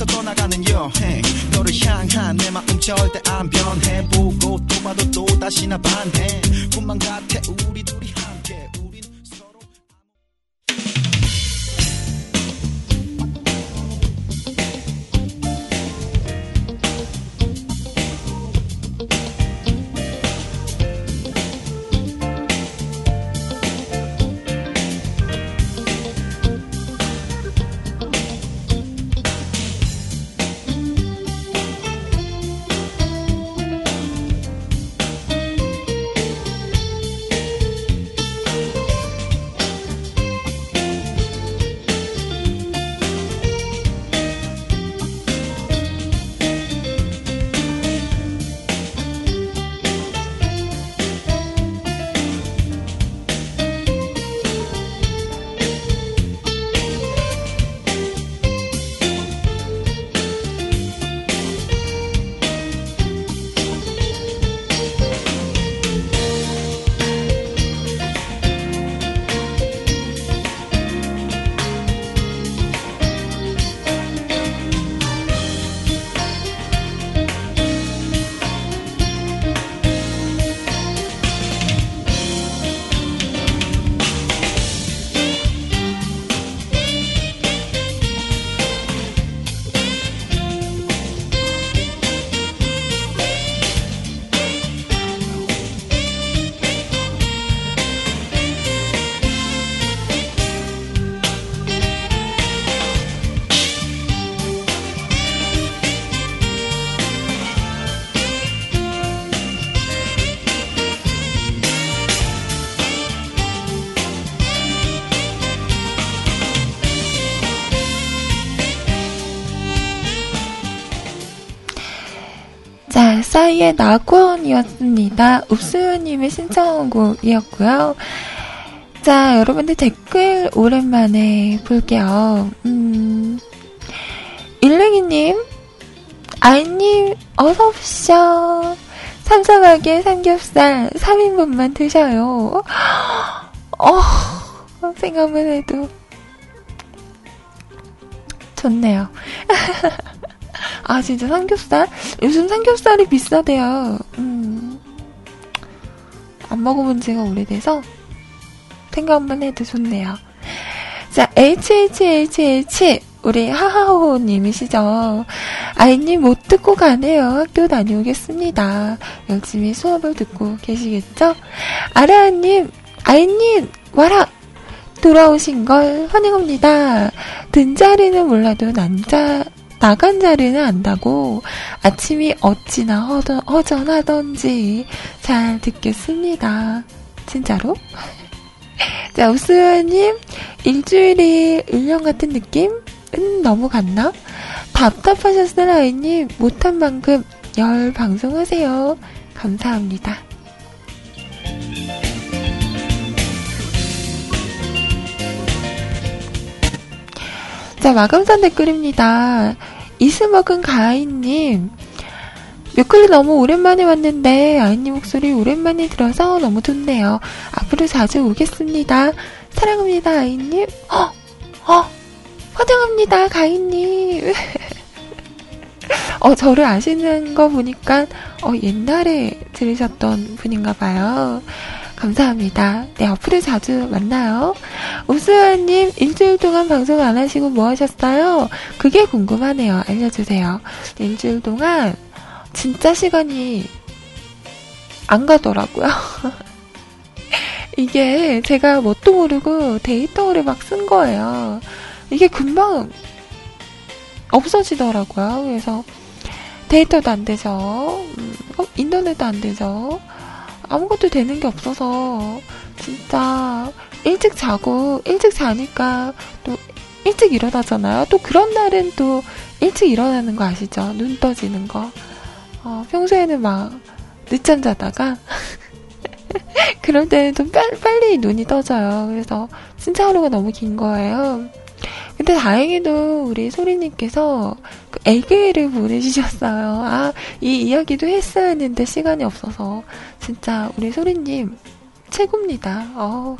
나 단둘이서 떠나가는 여행 너를 향한 내 마음 절대 안 변해. 보고 또 봐도 또 다시 나 반해. 꿈만 같아 우리 자, 싸이의 낙원이었습니다. 읍수님의 신청곡이었고요. 자, 여러분들 댓글 오랜만에 볼게요. 음, 일랭이님, 아이님, 어서오십시오. 삼삼하게 삼겹살 3인분만 드셔요. 어, 생각만 해도 좋네요. (laughs) 아, 진짜 삼겹살? 요즘 삼겹살이 비싸대요. 음. 안 먹어본 지가 오래돼서 생각만 해도 좋네요. 자, HHHH. 우리 하하호 님이시죠. 아이님 못 듣고 가네요. 학교 다녀오겠습니다. 열심히 수업을 듣고 계시겠죠? 아라님, 아이님, 와라! 돌아오신 걸 환영합니다. 든 자리는 몰라도 난자, 나간 자리는 안다고 아침이 어찌나 허전, 허전하던지 잘 듣겠습니다. 진짜로? (laughs) 자, 우수연님, 일주일이 1년 같은 느낌? 은 너무 갔나? 답답하셨을 아이님, 못한 만큼 열 방송하세요. 감사합니다. 자, 마감산 댓글입니다. 이스먹은 가인님, 뮤클리 너무 오랜만에 왔는데 아이님 목소리 오랜만에 들어서 너무 좋네요. 앞으로 자주 오겠습니다. 사랑합니다, 아이님. 어, 어, 환영합니다, 가인님. (laughs) 어, 저를 아시는 거 보니까, 어, 옛날에 들으셨던 분인가 봐요. 감사합니다. 네, 앞으로 자주 만나요. 우수연님, 일주일 동안 방송 안 하시고 뭐 하셨어요? 그게 궁금하네요. 알려주세요. 일주일 동안 진짜 시간이 안 가더라고요. (laughs) 이게 제가 뭣도 모르고 데이터를 막 쓴 거예요. 이게 금방 없어지더라고요. 그래서 데이터도 안 되죠. 음, 어, 인터넷도 안 되죠. 아무것도 되는 게 없어서 진짜 일찍 자고 일찍 자니까 또 일찍 일어나잖아요. 또 그런 날은 또 일찍 일어나는 거 아시죠? 눈 떠지는 거. 어, 평소에는 막 늦잠 자다가 (laughs) 그럴 때는 좀 빨리, 빨리 눈이 떠져요. 그래서 진짜 하루가 너무 긴 거예요. 근데 다행히도 우리 소리님께서 그 애기를 보내주셨어요. 아, 이 이야기도 했어야 했는데 시간이 없어서. 진짜 우리 소리님 최고입니다. 어우.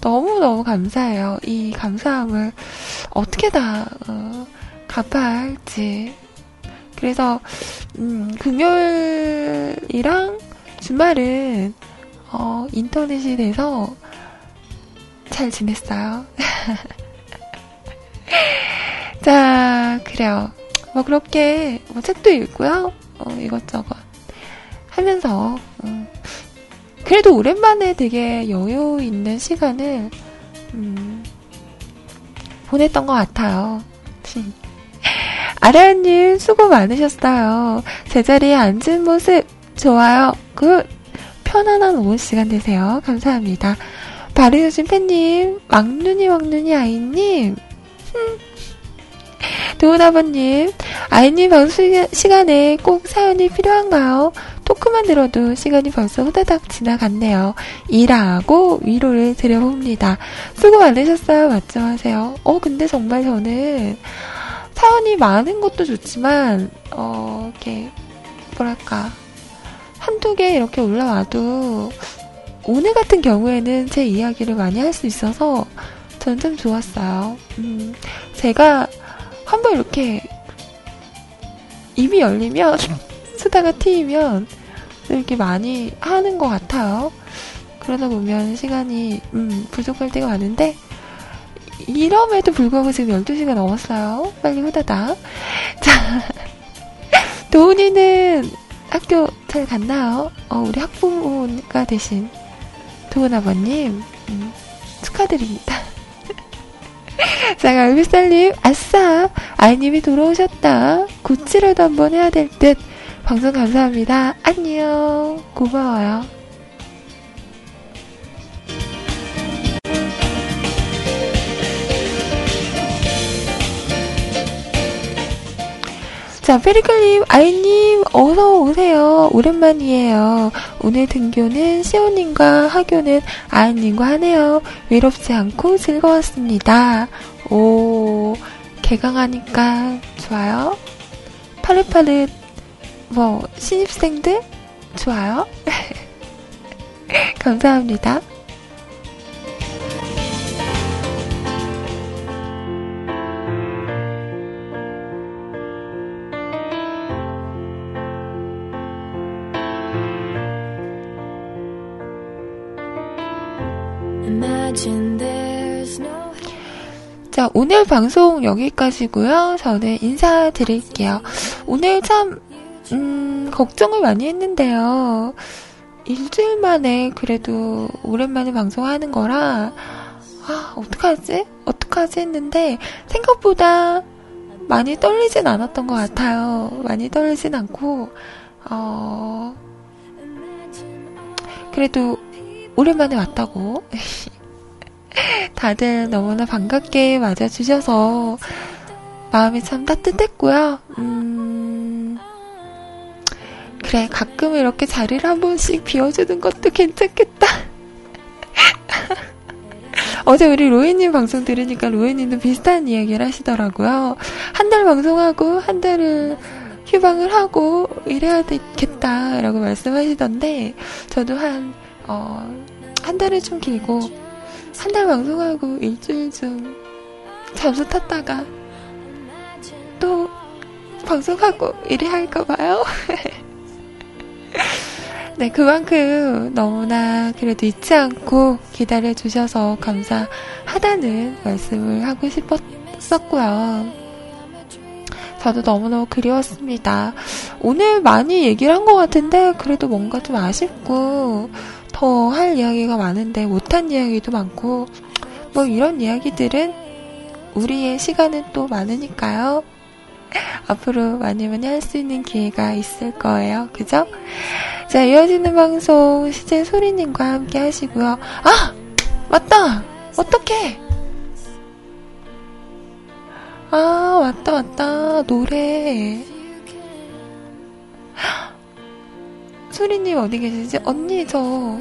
너무너무 감사해요. 이 감사함을 어떻게 다, 어, 갚아야 할지. 그래서, 음, 금요일이랑 주말은, 어, 인터넷이 돼서 잘 지냈어요. (laughs) 자, 그래요. 뭐, 그렇게, 뭐, 책도 읽고요. 어, 이것저것 하면서, 음, 그래도 오랜만에 되게 여유 있는 시간을, 음, 보냈던 것 같아요. 아라님, 수고 많으셨어요. 제자리에 앉은 모습, 좋아요. Good. 편안한 오후 시간 되세요. 감사합니다. 바르여신 팬님, 왕눈이 왕눈이 아이님, 도훈아버님, 아이님 방송 시간에 꼭 사연이 필요한가요? 토크만 들어도 시간이 벌써 후다닥 지나갔네요. 일하고 위로를 드려봅니다. 수고 많으셨어요. 맞죠하세요. 어, 근데 정말 저는 사연이 많은 것도 좋지만, 어, 이렇게, 뭐랄까. 한두 개 이렇게 올라와도, 오늘 같은 경우에는 제 이야기를 많이 할 수 있어서, 저는 참 좋았어요. 음, 제가 한번 이렇게, 입이 열리면, (laughs) 수다가 튀면, 이렇게 많이 하는 것 같아요. 그러다 보면 시간이, 음, 부족할 때가 많은데, 이럼에도 불구하고 지금 12시가 넘었어요. 빨리 후다닥. (laughs) 자, 도훈이는 학교 잘 갔나요? 어, 우리 학부모가 되신 도훈 아버님, 음, 축하드립니다. (laughs) 자, 갈비살님, 아싸! 아이님이 돌아오셨다. 고치라도 한번 해야 될 듯. 방송 감사합니다. 안녕. 고마워요. 자, 페리클님, 아이님, 어서 오세요. 오랜만이에요. 오늘 등교는 시오님과 하교는 아이님과 하네요. 외롭지 않고 즐거웠습니다. 오, 개강하니까 좋아요. 파릇파릇, 뭐, 신입생들? 좋아요. (laughs) 감사합니다. 자, 오늘 방송 여기까지고요. 저는 인사드릴게요. 오늘 참 음, 걱정을 많이 했는데요. 일주일 만에 그래도 오랜만에 방송하는 거라 아, 어떡하지? 어떡하지 했는데 생각보다 많이 떨리진 않았던 것 같아요. 많이 떨리진 않고 어 그래도 오랜만에 왔다고 (laughs) 다들 너무나 반갑게 맞아주셔서 마음이 참 따뜻했고요. 음, 그래, 가끔 이렇게 자리를 한 번씩 비워주는 것도 괜찮겠다. (laughs) 어제 우리 로이님 방송 들으니까 로이님도 비슷한 이야기를 하시더라고요. 한 달 방송하고 한 달을 휴방을 하고 이래야 되겠다라고 말씀하시던데 저도 한, 어, 한 달은 좀 길고 한 달 방송하고 일주일 좀 잠수 탔다가 또 방송하고 이래 할까 봐요. (laughs) 네, 그만큼 너무나 그래도 잊지 않고 기다려 주셔서 감사하다는 말씀을 하고 싶었었고요. 저도 너무너무 그리웠습니다. 오늘 많이 얘기를 한 것 같은데 그래도 뭔가 좀 아쉽고 더 할 이야기가 많은데 못한 이야기도 많고 뭐 이런 이야기들은 우리의 시간은 또 많으니까요. (laughs) 앞으로 많이 많이 할 수 있는 기회가 있을 거예요. 그죠? 자, 이어지는 방송 시제 소리님과 함께 하시고요. 아! 맞다! 어떡해! 아, 왔다, 왔다. 노래. 소리님 어디 계시지? 언니, 저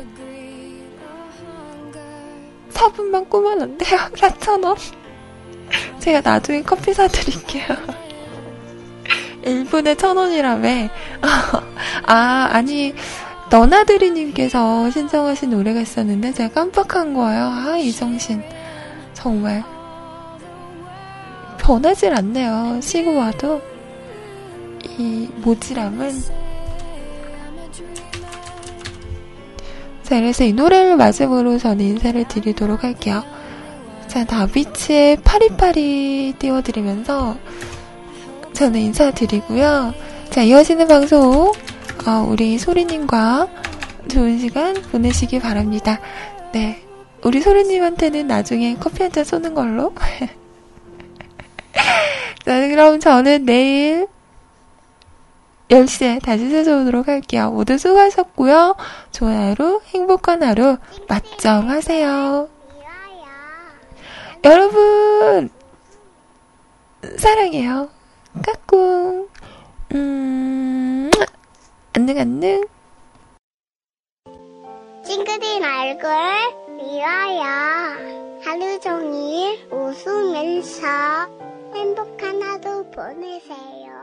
4분만 꾸면 안 돼요? (laughs) 4,000원? 제가 나중에 커피 사드릴게요. (laughs) 1분에 1,000원이라며. (laughs) 아, 아니, 너나드리님께서 신청하신 노래가 있었는데 제가 깜빡한 거예요. 아, 이정신. 정말. 변하질 않네요. 쉬고 와도. 이 모지람은. 자, 그래서 이 노래를 마지막으로 저는 인사를 드리도록 할게요. 자, 다비치의 파리파리 띄워드리면서 저는 인사드리고요. 자, 이어지는 방송, 어, 우리 소리님과 좋은 시간 보내시기 바랍니다. 네. 우리 소리님한테는 나중에 커피 한 잔 쏘는 걸로. (laughs) 자, 그럼 저는 내일 10시에 다시 찾아오도록 할게요. 모두 수고하셨고요. 하루, 행복한 하루, 맞점하세요. 여러분, 사랑해요. 까꿍. 음, 안녕, 안녕. 찡그린 얼굴 미워요. 하루 종일 웃으면서 행복한 하루 보내세요.